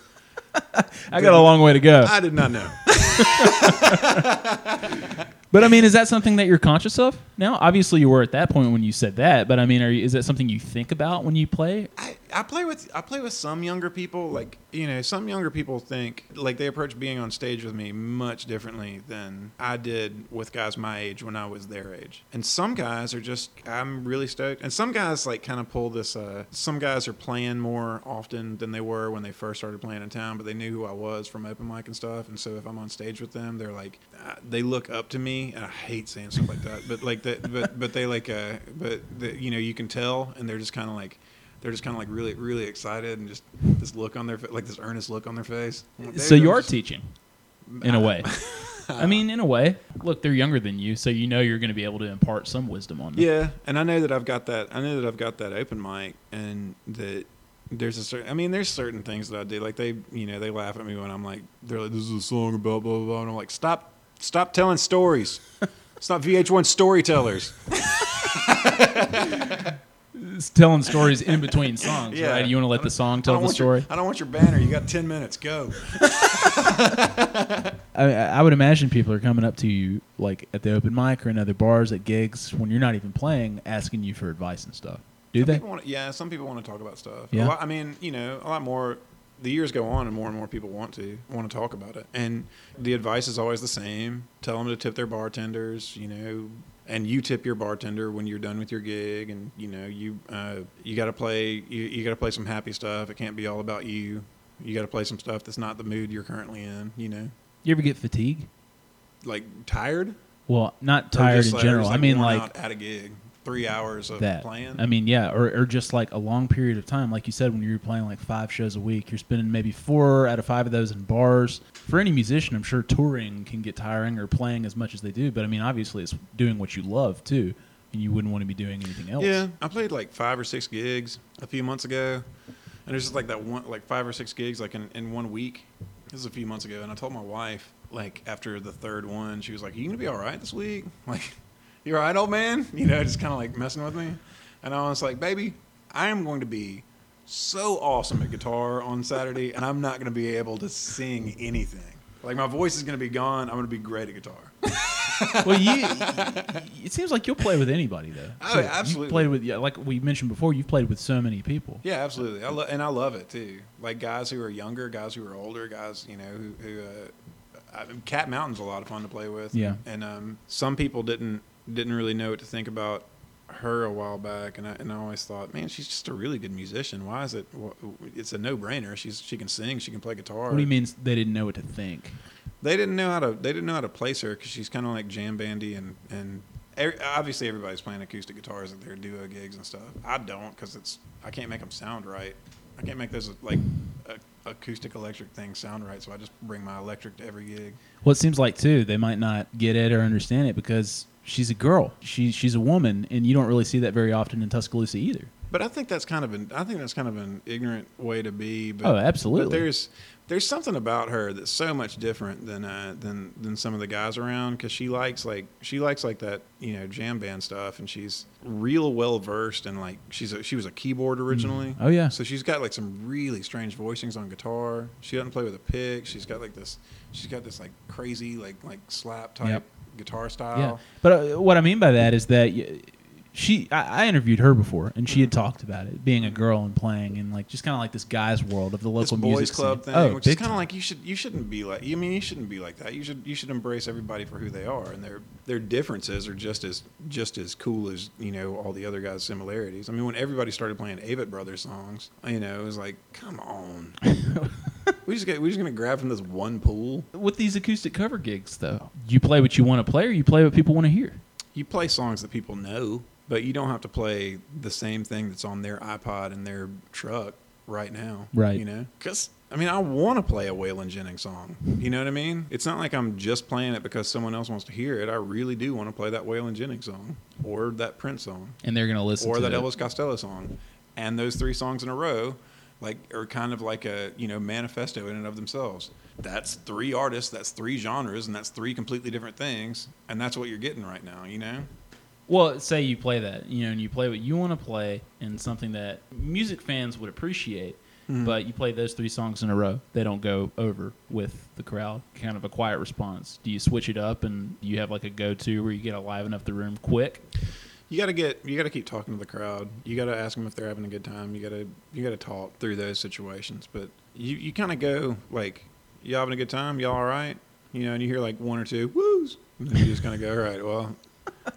I got a long way to go. I did not know. But I mean, is that something that you're conscious of now? Obviously, you were at that point when you said that. But I mean, you, is that something you think about when you play? I, I play with I play with some younger people. Like you know, some younger people think like they approach being on stage with me much differently than I did with guys my age when I was their age. And some guys are just I'm really stoked. And some guys like kind of pull this. Uh, some guys are playing more often than they were when they first started playing in town, but they knew who I was from open mic and stuff. And so if I'm stage with them, they're like uh, they look up to me. And I hate saying stuff like that, but like that, but but they like uh, but the, you know you can tell, and they're just kind of like they're just kind of like really, really excited and just this look on their fa- like this earnest look on their face. Like, So you are just- teaching, in a way. I mean, in a way. Look, they're younger than you, so you know you're going to be able to impart some wisdom on them. Yeah, and I know that I've got that. I know that I've got that open mic, and that there's a certain. I mean, there's certain things that I do. Like they, you know, they laugh at me when I'm like, they're like, "This is a song about blah blah blah," and I'm like, "Stop, stop telling stories." It's not VH1 storytellers. It's telling stories in between songs, Yeah. right? You want to let the song tell the story? Your, I don't want your banner. You got ten minutes. Go. I, I would imagine people are coming up to you, like at the open mic or in other bars, at gigs, when you're not even playing, asking you for advice and stuff. Do Some they? wanna- yeah, some people want to talk about stuff. Yeah. A lot, I mean, you know, a lot more. The years go on, and more and more people want to want to talk about it. And the advice is always the same: tell them to tip their bartenders. You know, and you tip your bartender when you're done with your gig. And you know, you uh, you got to play. You, you got to play some happy stuff. It can't be all about you. You got to play some stuff that's not the mood you're currently in. You know, You ever get fatigue? like tired. Well, not tired in like- general. just, I mean, like out at a gig, three hours of that. playing. I mean, yeah, or, or just like a long period of time. Like you said, when you're playing like five shows a week, you're spending maybe four out of five of those in bars. For any musician, I'm sure touring can get tiring or playing as much as they do. But I mean, obviously, it's doing what you love too, and you wouldn't want to be doing anything else. Yeah, I played like five or six gigs a few months ago, and there's just like that one, like five or six gigs like in, in one week. This is a few months ago, and I told my wife like after the third one, she was like, "You gonna be all right this week? Like, you all right, old man? You know, just kind of like messing with me." And I was like, "Baby, I am going to be so awesome at guitar on Saturday, and I'm not gonna be able to sing anything. Like my voice is gonna be gone. I'm gonna be great at guitar." well, you. It seems like you'll play with anybody though. Oh, yeah, absolutely. You've played with, yeah, like we mentioned before, you've played with so many people. Yeah, absolutely. I lo- and I love it too. Like guys who are younger, guys who are older, guys you know who, who uh, I, Cat Mountain's a lot of fun to play with. Yeah. And um, some people didn't didn't really know what to think about her a while back, and I, and I always thought, man, she's just a really good musician. Why is it? wh- It's a no brainer. She's she can sing, she can play guitar. What do you mean they didn't know what to think? they didn't know how to they didn't know how to place her because she's kind of like jam bandy and and every, obviously everybody's playing acoustic guitars at their duo gigs and stuff. I don't because it's I can't make them sound right. I can't make those like acoustic electric things sound right. So I just bring my electric to every gig. Well, it seems like too they might not get it or understand it because she's a girl. She she's a woman, and you don't really see that very often in Tuscaloosa either. But I think that's kind of an I think that's kind of an ignorant way to be. But, Oh, absolutely. But there's there's something about her that's so much different than uh, than than some of the guys around because she likes like she likes like that you know jam band stuff and she's real well versed and like she's a, she was a keyboard originally. Oh, yeah. So she's got like some really strange voicings on guitar. She doesn't play with a pick. She's got like this. She's got this like crazy like like slap type Yep. guitar style. Yeah, but uh, what I mean by that is that y- she, I, I interviewed her before, and she had mm-hmm. talked about it being a girl and playing, and like just kind of like this guy's world of the this local boys music club scene. thing, oh, which is kind of like you should you shouldn't be like. I mean, you shouldn't be like that. You should you should embrace everybody for who they are, and their their differences are just as just as cool as you know all the other guys' similarities. I mean, when everybody started playing Avett Brothers songs, you know, it was like, come on, we just get we just gonna grab from this one pool. with these acoustic cover gigs, though. You play what you want to play, or you play what people want to hear. You play songs that people know, but you don't have to play the same thing that's on their iPod in their truck right now. Right. You know? Because, I mean, I want to play a Waylon Jennings song. You know what I mean? It's not like I'm just playing it because someone else wants to hear it. I really do want to play that Waylon Jennings song or that Prince song And they're gonna listen or to that it. Elvis Costello song. And those three songs in a row, like, are kind of like a, you know, manifesto in and of themselves. That's three artists, that's three genres, and that's three completely different things. And that's what you're getting right now, you know? Well, say you play that, you know, and you play what you want to play and something that music fans would appreciate, Mhm. but you play those three songs in a row. They don't go over with the crowd. Kind of a quiet response. Do you switch it up and you have like a go-to where you get to liven up the room quick? You gotta get you gotta keep talking to the crowd. You gotta ask them if they're having a good time. You gotta you gotta talk through those situations. But you you kind of go like, y'all having a good time? Y'all all right? You know, and you hear like one or two woos, and then you just kind of go, all right, well.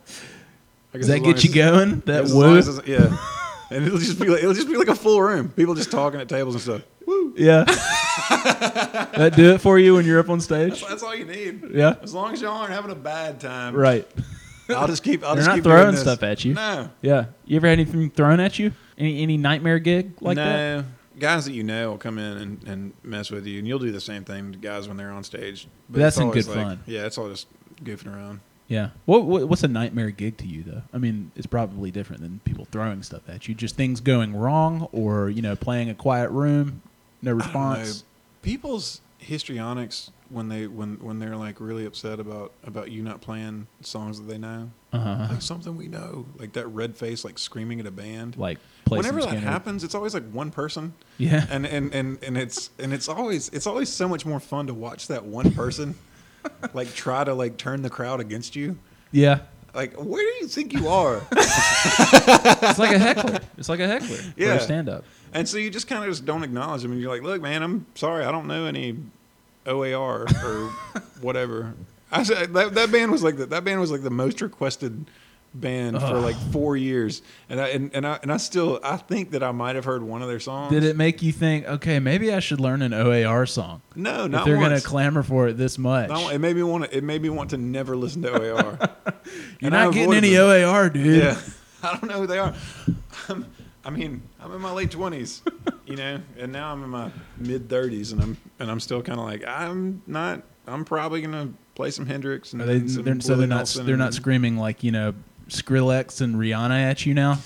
Does that get you going? That woo? as yeah. And it'll just be like it'll just be like a full room. People just talking at tables and stuff. Woo. Yeah. that do it for you when you're up on stage? That's, that's all you need. Yeah. As long as y'all aren't having a bad time. Right. I'll just keep. I'll They're just not keep throwing stuff at you. No. Yeah. You ever had anything thrown at you? Any any nightmare gig like no, that? No. Guys that you know will come in and, and mess with you, and you'll do the same thing to guys when they're on stage. But that's it's in good like- fun. Yeah, it's all just goofing around. Yeah. What, what what's a nightmare gig to you though? I mean, it's probably different than people throwing stuff at you. Just things going wrong, or you know, playing a quiet room, no I don't know. response. People's histrionics when they when when they're like really upset about about you not playing songs that they know, Uh huh. like something we know, like that red face, like screaming at a band. Like play Whenever that happens, it's always like one person, Yeah. and and and and it's and it's always it's always so much more fun to watch that one person, like try to like turn the crowd against you. yeah. Like, where do you think you are? It's like a heckler. It's like a heckler Yeah. stand up. and so you just kind of just don't acknowledge them, and you're like, "Look, man, I'm sorry, I don't know any OAR or whatever." I said that that band was like the, that band was like the most requested band for like four years, and I and, and I and I still I think that I might have heard one of their songs. Did it make you think, okay, maybe I should learn an OAR song? No, if not they're once. gonna clamor for it this much. Not it made me want to. It made me want to never listen to OAR. You're And I not getting any them. OAR, dude. Yeah, I don't know who they are. I'm, I mean, I'm in my late twenties, you know, and now I'm in my mid thirties, and I'm and I'm still kind of like I'm not. I'm probably gonna play some Hendrix and they, then some they're, so they're not Nelson they're not screaming like you know Skrillex and Rihanna at you now.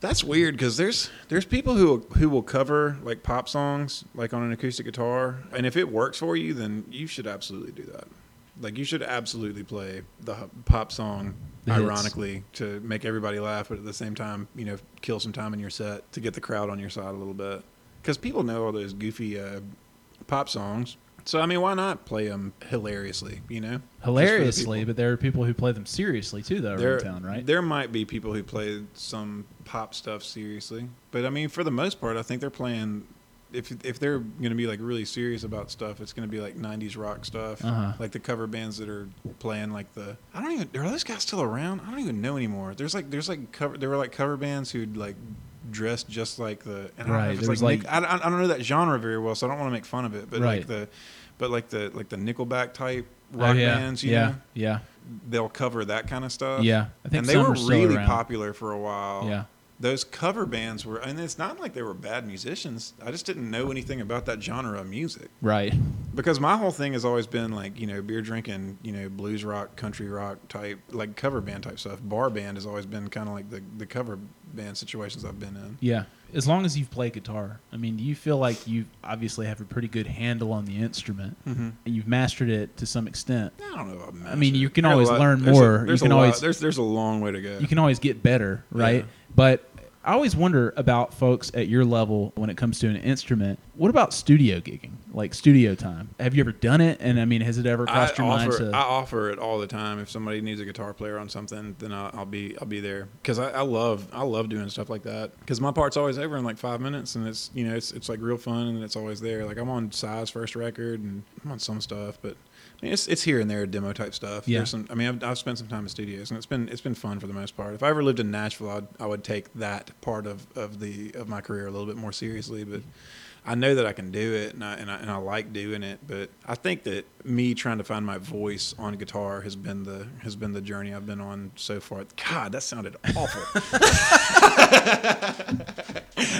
That's weird because there's there's people who who will cover like pop songs like on an acoustic guitar, and if it works for you, then you should absolutely do that. Like you should absolutely play the pop song The hits. ironically to make everybody laugh, but at the same time, you know, kill some time in your set to get the crowd on your side a little bit. Because people know all those goofy uh, pop songs, so I mean, why not play them hilariously? You know, for the Hilariously, but there are people who play them seriously too, though, there, town, right? There might be people who play some pop stuff seriously, but I mean, for the most part, I think they're playing. If if they're going to be like really serious about stuff, it's going to be like '90s rock stuff, Uh-huh. like the cover bands that are playing like the. I don't even are those guys still around? I don't even know anymore. There's like there's like cover there were like cover bands who'd like dressed just like the. And I don't know Right, was like, like- Nick- I, I I don't know that genre very well, so I don't want to make fun of it. But Right. like the, but like the like the Nickelback type Oh, rock yeah, bands, you yeah, know, yeah, they'll cover that kind of stuff. yeah. I think and they were really around. popular for a while. Yeah, Those cover bands were, and it's not like they were bad musicians. I just didn't know anything about that genre of music right. because my whole thing has always been like you know beer drinking, you know blues rock, country rock type, like cover band type stuff. Bar band has always been kind of like the the cover band situations I've been in. Yeah. As long as you've played guitar, I mean, do you feel like you obviously have a pretty good handle on the instrument Mm-hmm. and you've mastered it to some extent? I don't know. About I mean, you can There's always learn there's a- more. You can a lot- always- there's there's a long way to go. You can always get better, right? Yeah. But I always wonder about folks at your level when it comes to an instrument. What about studio gigging, like studio time? Have you ever done it? And I mean, has it ever I crossed your mind offer, to? I offer it all the time. If somebody needs a guitar player on something, then I'll, I'll be I'll be there because I, I love I love doing stuff like that because my part's always over in like five minutes and it's you know it's it's like real fun and it's always there. Like I'm on Size first record and I'm on some stuff, but I mean, it's it's here and there demo type stuff. Yeah. There's some. I mean, I've, I've spent some time in studios and it's been it's been fun for the most part. If I ever lived in Nashville, I'd, I would take that part of, of the of my career a little bit more seriously, but. I know that I can do it, and I, and I and I like doing it. But I think that me trying to find my voice on guitar has been the has been the journey I've been on so far. God, that sounded awful.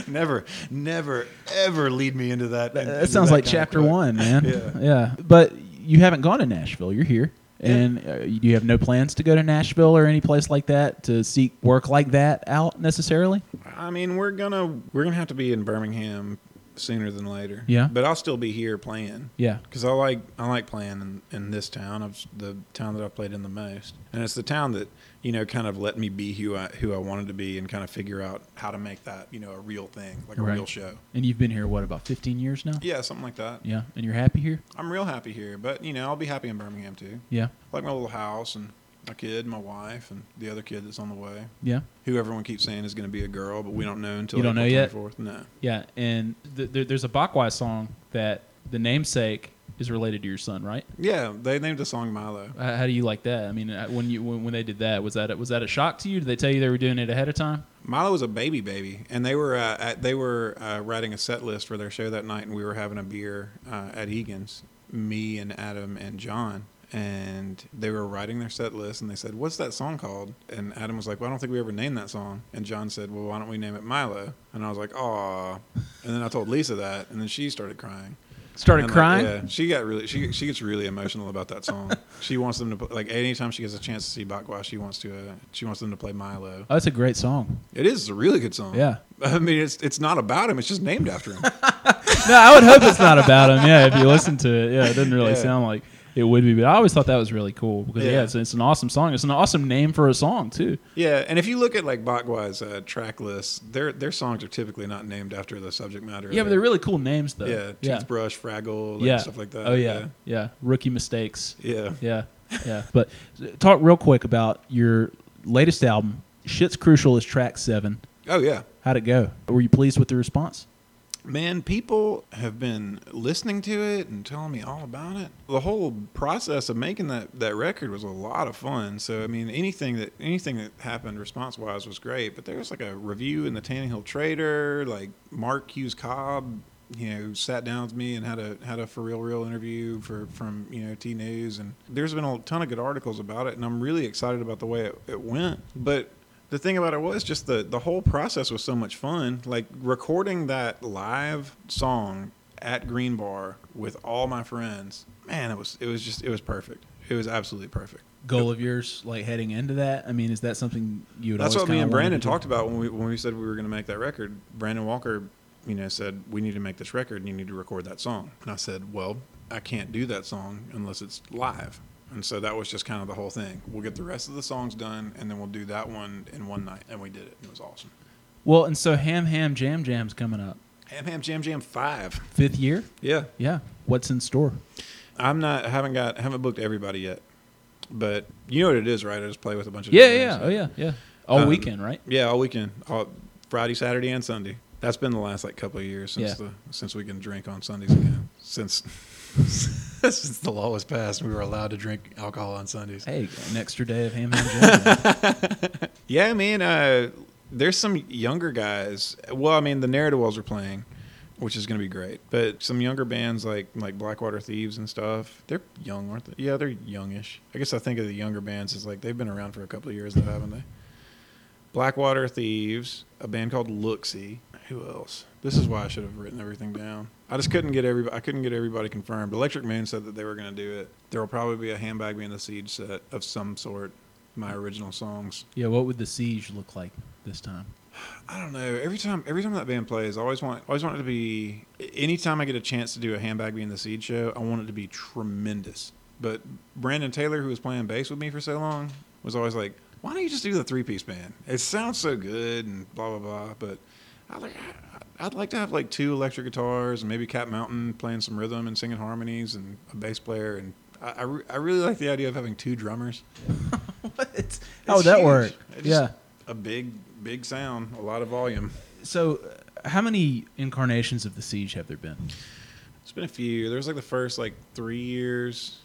never, never, ever lead me into that. that, into sounds that like chapter one, man. Yeah. yeah. But you haven't gone to Nashville. You're here. Yeah. And uh, you have no plans to go to Nashville or any place like that to seek work like that out necessarily? I mean, we're gonna we're gonna have to be in Birmingham sooner than later. Yeah. but I'll still be here playing. Yeah. because I like I like playing in, in this town. It's the town that I played in the most, and it's the town that you know kind of let me be who I who I wanted to be, and kind of figure out how to make that you know a real thing, like a Right. real show. And you've been here what about 15 years now? Yeah, something like that. Yeah. And you're happy here? I'm real happy here, but you know I'll be happy in Birmingham too. Yeah. I like my little house and my kid, my wife, and the other kid that's on the way. Yeah. Who everyone keeps saying is going to be a girl, but we don't know until You don't know April yet? 24th. No. Yeah, and th- there there's a Bakwa's song that the namesake is related to your son, right? Yeah, they named the song Milo. How, how do you like that? I mean, uh, when you when, when they did that, was that a, was that a shock to you? Did they tell you they were doing it ahead of time? Milo was a baby baby, and they were uh, at, they were uh, writing a set list for their show that night, and we were having a beer uh, at Egan's, me and Adam and John, and they were writing their set list, and they said, "What's that song called?" And Adam was like, "Well, I don't think we ever named that song." And John said, "Well, why don't we name it Milo?" And I was like, "Aw," and then I told Lisa that, and then she started crying. Started And, like, crying. yeah, she got really she she gets really emotional about that song. she wants them to put, like anytime she gets a chance to see Bakwa, she wants to uh, she wants them to play Milo. Oh, that's a great song. It is a really good song. Yeah. I mean, it's it's not about him. It's just named after him. No, I would hope it's not about him. Yeah, if you listen to it, yeah, it doesn't really Yeah. sound like it would be. But I always thought that was really cool because yeah, Yeah. it's, it's an awesome song. It's an awesome name for a song too. yeah, and if you look at like Bakwa's uh, track list, their their songs are typically not named after the subject matter. Yeah, but they're really cool names though. yeah, yeah, toothbrush, Fraggle, like, yeah, stuff like that. Oh yeah, yeah. Rookie mistakes. yeah. Yeah, yeah. But talk real quick about your latest album. Shit's crucial is track seven. Oh yeah. How'd it go? Were you pleased with the response? Man, people have been listening to it and telling me all about it. The whole process of making that, that record was a lot of fun. So I mean, anything that anything that happened response wise was great. But there was like a review in the Tannehill Trader, like Mark Hughes Cobb, you know, sat down with me and had a had a for real real interview for from you know T News, and there's been a ton of good articles about it, and I'm really excited about the way it, it went. But the thing about it was just the the whole process was so much fun. Like recording that live song at Green Bar with all my friends. Man, it was it was just it was perfect. It was absolutely perfect. Goal of yours, like heading into that. I mean, is that something you would? That's what me and Brandon talked about when we when we said we were going to make that record. Brandon Walker, you know, said we need to make this record and you need to record that song. And I said, well, I can't do that song unless it's live. And so that was just kind of the whole thing. We'll get the rest of the songs done and then we'll do that one in one night. And we did it. It was awesome. Well, and so Ham Ham Jam Jam's coming up. Ham Ham Jam Jam Five. Fifth year. Yeah, Yeah. What's in store? I'm not. I haven't got. haven't booked everybody yet. But you know what it is, right? I just play with a bunch of. Yeah, yeah. bands. Oh yeah, yeah. All Um, weekend, right? Yeah, all weekend, all Friday, Saturday, and Sunday. That's been the last like couple of years since Yeah. the since we can drink on Sundays again. Since since the law was passed, we were allowed to drink alcohol on Sundays. Hey, an extra day of Ham Ham Jam. Yeah, man. Uh, there's some younger guys. Well, I mean, the Ne'er-do-wells are playing, which is going to be great. But some younger bands like like Blackwater Thieves and stuff, they're young, aren't they? Yeah, they're youngish. I guess I think of the younger bands as like they've been around for a couple of years, though, haven't they? Blackwater Thieves, a band called Looksy. Who else? This is why I should have written everything down. I just couldn't get everybody. I couldn't get everybody confirmed. Electric Moon said that they were going to do it. There will probably be a Ham Bagby and the siege set of some sort. My original songs. Yeah, what would the siege look like this time? I don't know. Every time, every time that band plays, I always want, always want it to be. Anytime I get a chance to do a Ham Bagby and the Siege show, I want it to be tremendous. But Brandon Taylor, who was playing bass with me for so long, was always like, "Why don't you just do the three piece band? It sounds so good and blah blah blah." But I like, I'd like to have like two electric guitars and maybe Cat Mountain playing some rhythm and singing harmonies and a bass player and I, I, re- I really like the idea of having two drummers. what? How would that huge. work? It's Yeah. a big big sound, a lot of volume. So, uh, how many incarnations of the siege have there been? It's been a few. There was like the first like three years.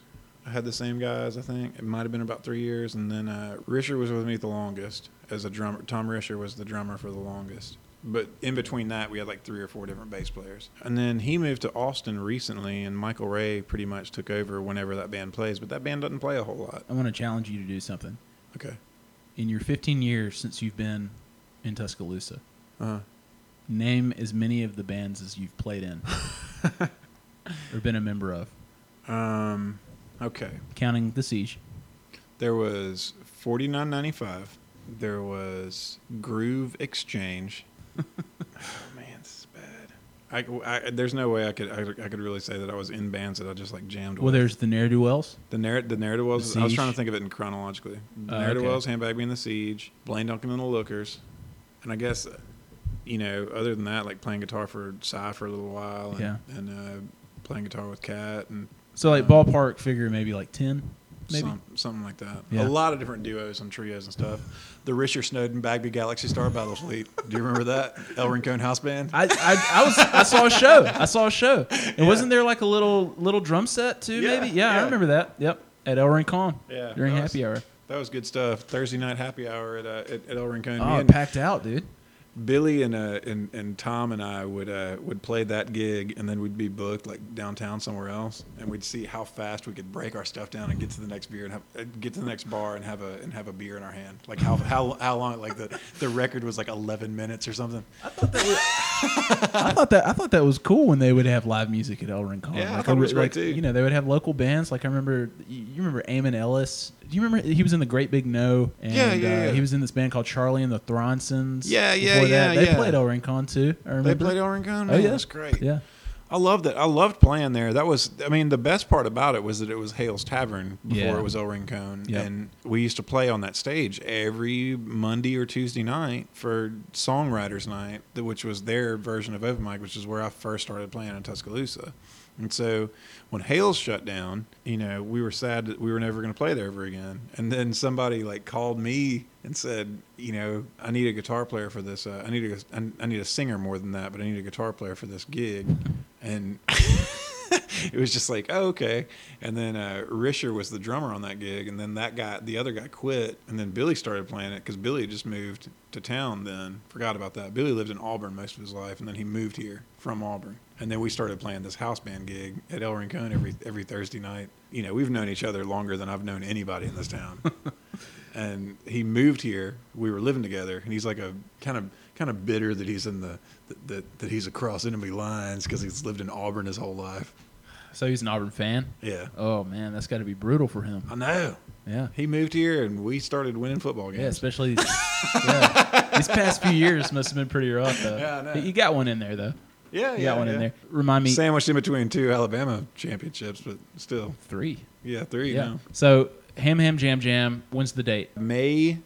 I had the same guys. I think it might have been about three years, and then uh, Risher was with me the longest as a drummer. Tom Risher was the drummer for the longest. But in between that, we had like three or four different bass players. And then he moved to Austin recently, and Michael Ray pretty much took over whenever that band plays. But that band doesn't play a whole lot. I want to challenge you to do something. Okay. In your 15 years since you've been in Tuscaloosa, Uh, name as many of the bands as you've played in or been a member of, um, okay. counting the siege. There was forty nine ninety five. There was Groove Exchange. Oh man, this is bad. I, I- there's no way I could I, I could really say that I was in bands that I just like jammed. Well, with. there's the ne'er do wells. the narr- the narrative was. The I was trying to think of it in chronologically. Oh, narrative okay. was Ham Bagby and the siege, Blaine Duncan and the Lookers, and I guess, uh, you know, other than that, like playing guitar for Psy for a little while, and, Yeah. and uh, playing guitar with Cat and So, like, ballpark figure maybe like 10, maybe? some, something like that. Yeah. A lot of different duos and trios and stuff. The Risher Snowden Bagby Galaxy Star Battle Fleet. Do you remember that? El Rincon House Band. I, I, I was I saw a show. I saw a show. And wasn't there like a little little drum set too? Yeah, maybe. Yeah, I remember that. Yep. At El Rincon. Yeah, During was- happy hour. That was good stuff. Thursday night happy hour at uh, at, at El Rincon. Oh, and packed out, dude. Billy and uh and, and Tom and I would uh would play that gig and then we'd be booked like downtown somewhere else and we'd see how fast we could break our stuff down and get to the next beer and have uh, get to the next bar and have a and have a beer in our hand like how how how long like the the record was like 11 minutes or something I thought that I thought that I thought that was cool when they would have live music at El Rincon. Yeah, I thought it was like, great, too. You know, they would have local bands. Like I remember, you you remember Eamon Ellis. Do you remember he was in the Great Big No? And, Yeah, yeah, uh, yeah. He was in this band called Charlie and the Thronsons. Yeah, yeah, Before yeah, that. They yeah. played El Rincon too. I remember. they played El Rincon Oh yeah, that's great Yeah. I loved it I loved playing there that was I mean the best part about it was that it was Hale's Tavern before Yeah. it was El Rincon Yep. and we used to play on that stage every Monday or Tuesday night for songwriters night which was their version of open mic which is where I first started playing in Tuscaloosa and so when Hale's shut down you know we were sad that we were never going to play there ever again and then somebody like called me and said you know I need a guitar player for this uh, I need a I need a singer more than that but I need a guitar player for this gig and it was just like, oh, okay. And then uh, Risher was the drummer on that gig, and then that guy, the other guy, quit, and then Billy started playing it because Billy just moved to town. Then forgot about that. Billy lived in Auburn most of his life, and then he moved here from Auburn, and then we started playing this house band gig at El Rincon every every Thursday night. You know, we've known each other longer than I've known anybody in this town. and he moved here. We were living together, and he's like a kind of kind of bitter that he's in the that that, he's across enemy lines because he's lived in Auburn his whole life. So he's an Auburn fan. Yeah, Oh man, that's got to be brutal for him. I know. Yeah. He moved here, and we started winning football games. Yeah, especially these, yeah. these past few years must have been pretty rough though. Yeah, I know. You got one in there though. yeah, You yeah. got one in there. Remind me Sandwiched in between two Alabama championships, but still, three. yeah, three. Yeah. now. So Ham Ham Jam Jam. When's the date? May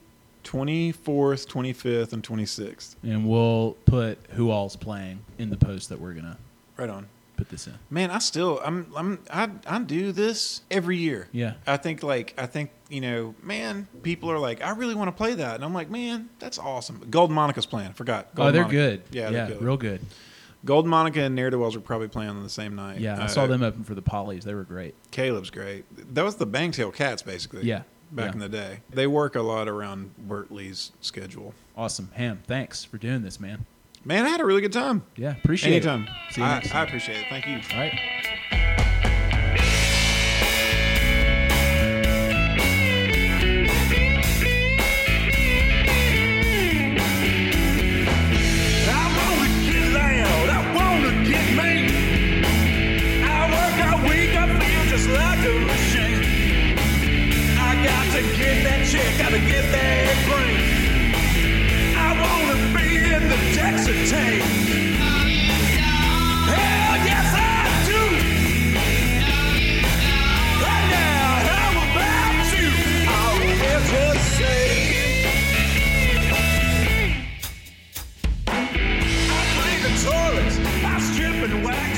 twenty fourth, twenty fifth, and twenty sixth. And we'll put who all's playing in the post that we're gonna Right on. put this in. Man, I still, I'm, I'm, I, I do this every year. Yeah. I think like I think you know, man, people are like, I really want to play that, and I'm like, man, that's awesome. Golden Monica's playing. Forgot. oh, they're Monica. good. Yeah, yeah, they're good. real good. Golden Monica and Ne'er Do Wells were probably playing on the same night. Yeah, I Uh, saw them open for the Pollies. They were great. Caleb's great. That was the Bangtail Cats, basically. Yeah, back Yeah. in the day. They work a lot around Bert Lee's schedule. Awesome. Ham, thanks for doing this, man. Man, I had a really good time. Yeah, appreciate Anytime. it. See you I, I appreciate it. Thank you. All right. Get that. I wanna be in the team. Hell yes, I do. Right now, how about you? I will just say. I the toilets, I strip and wax.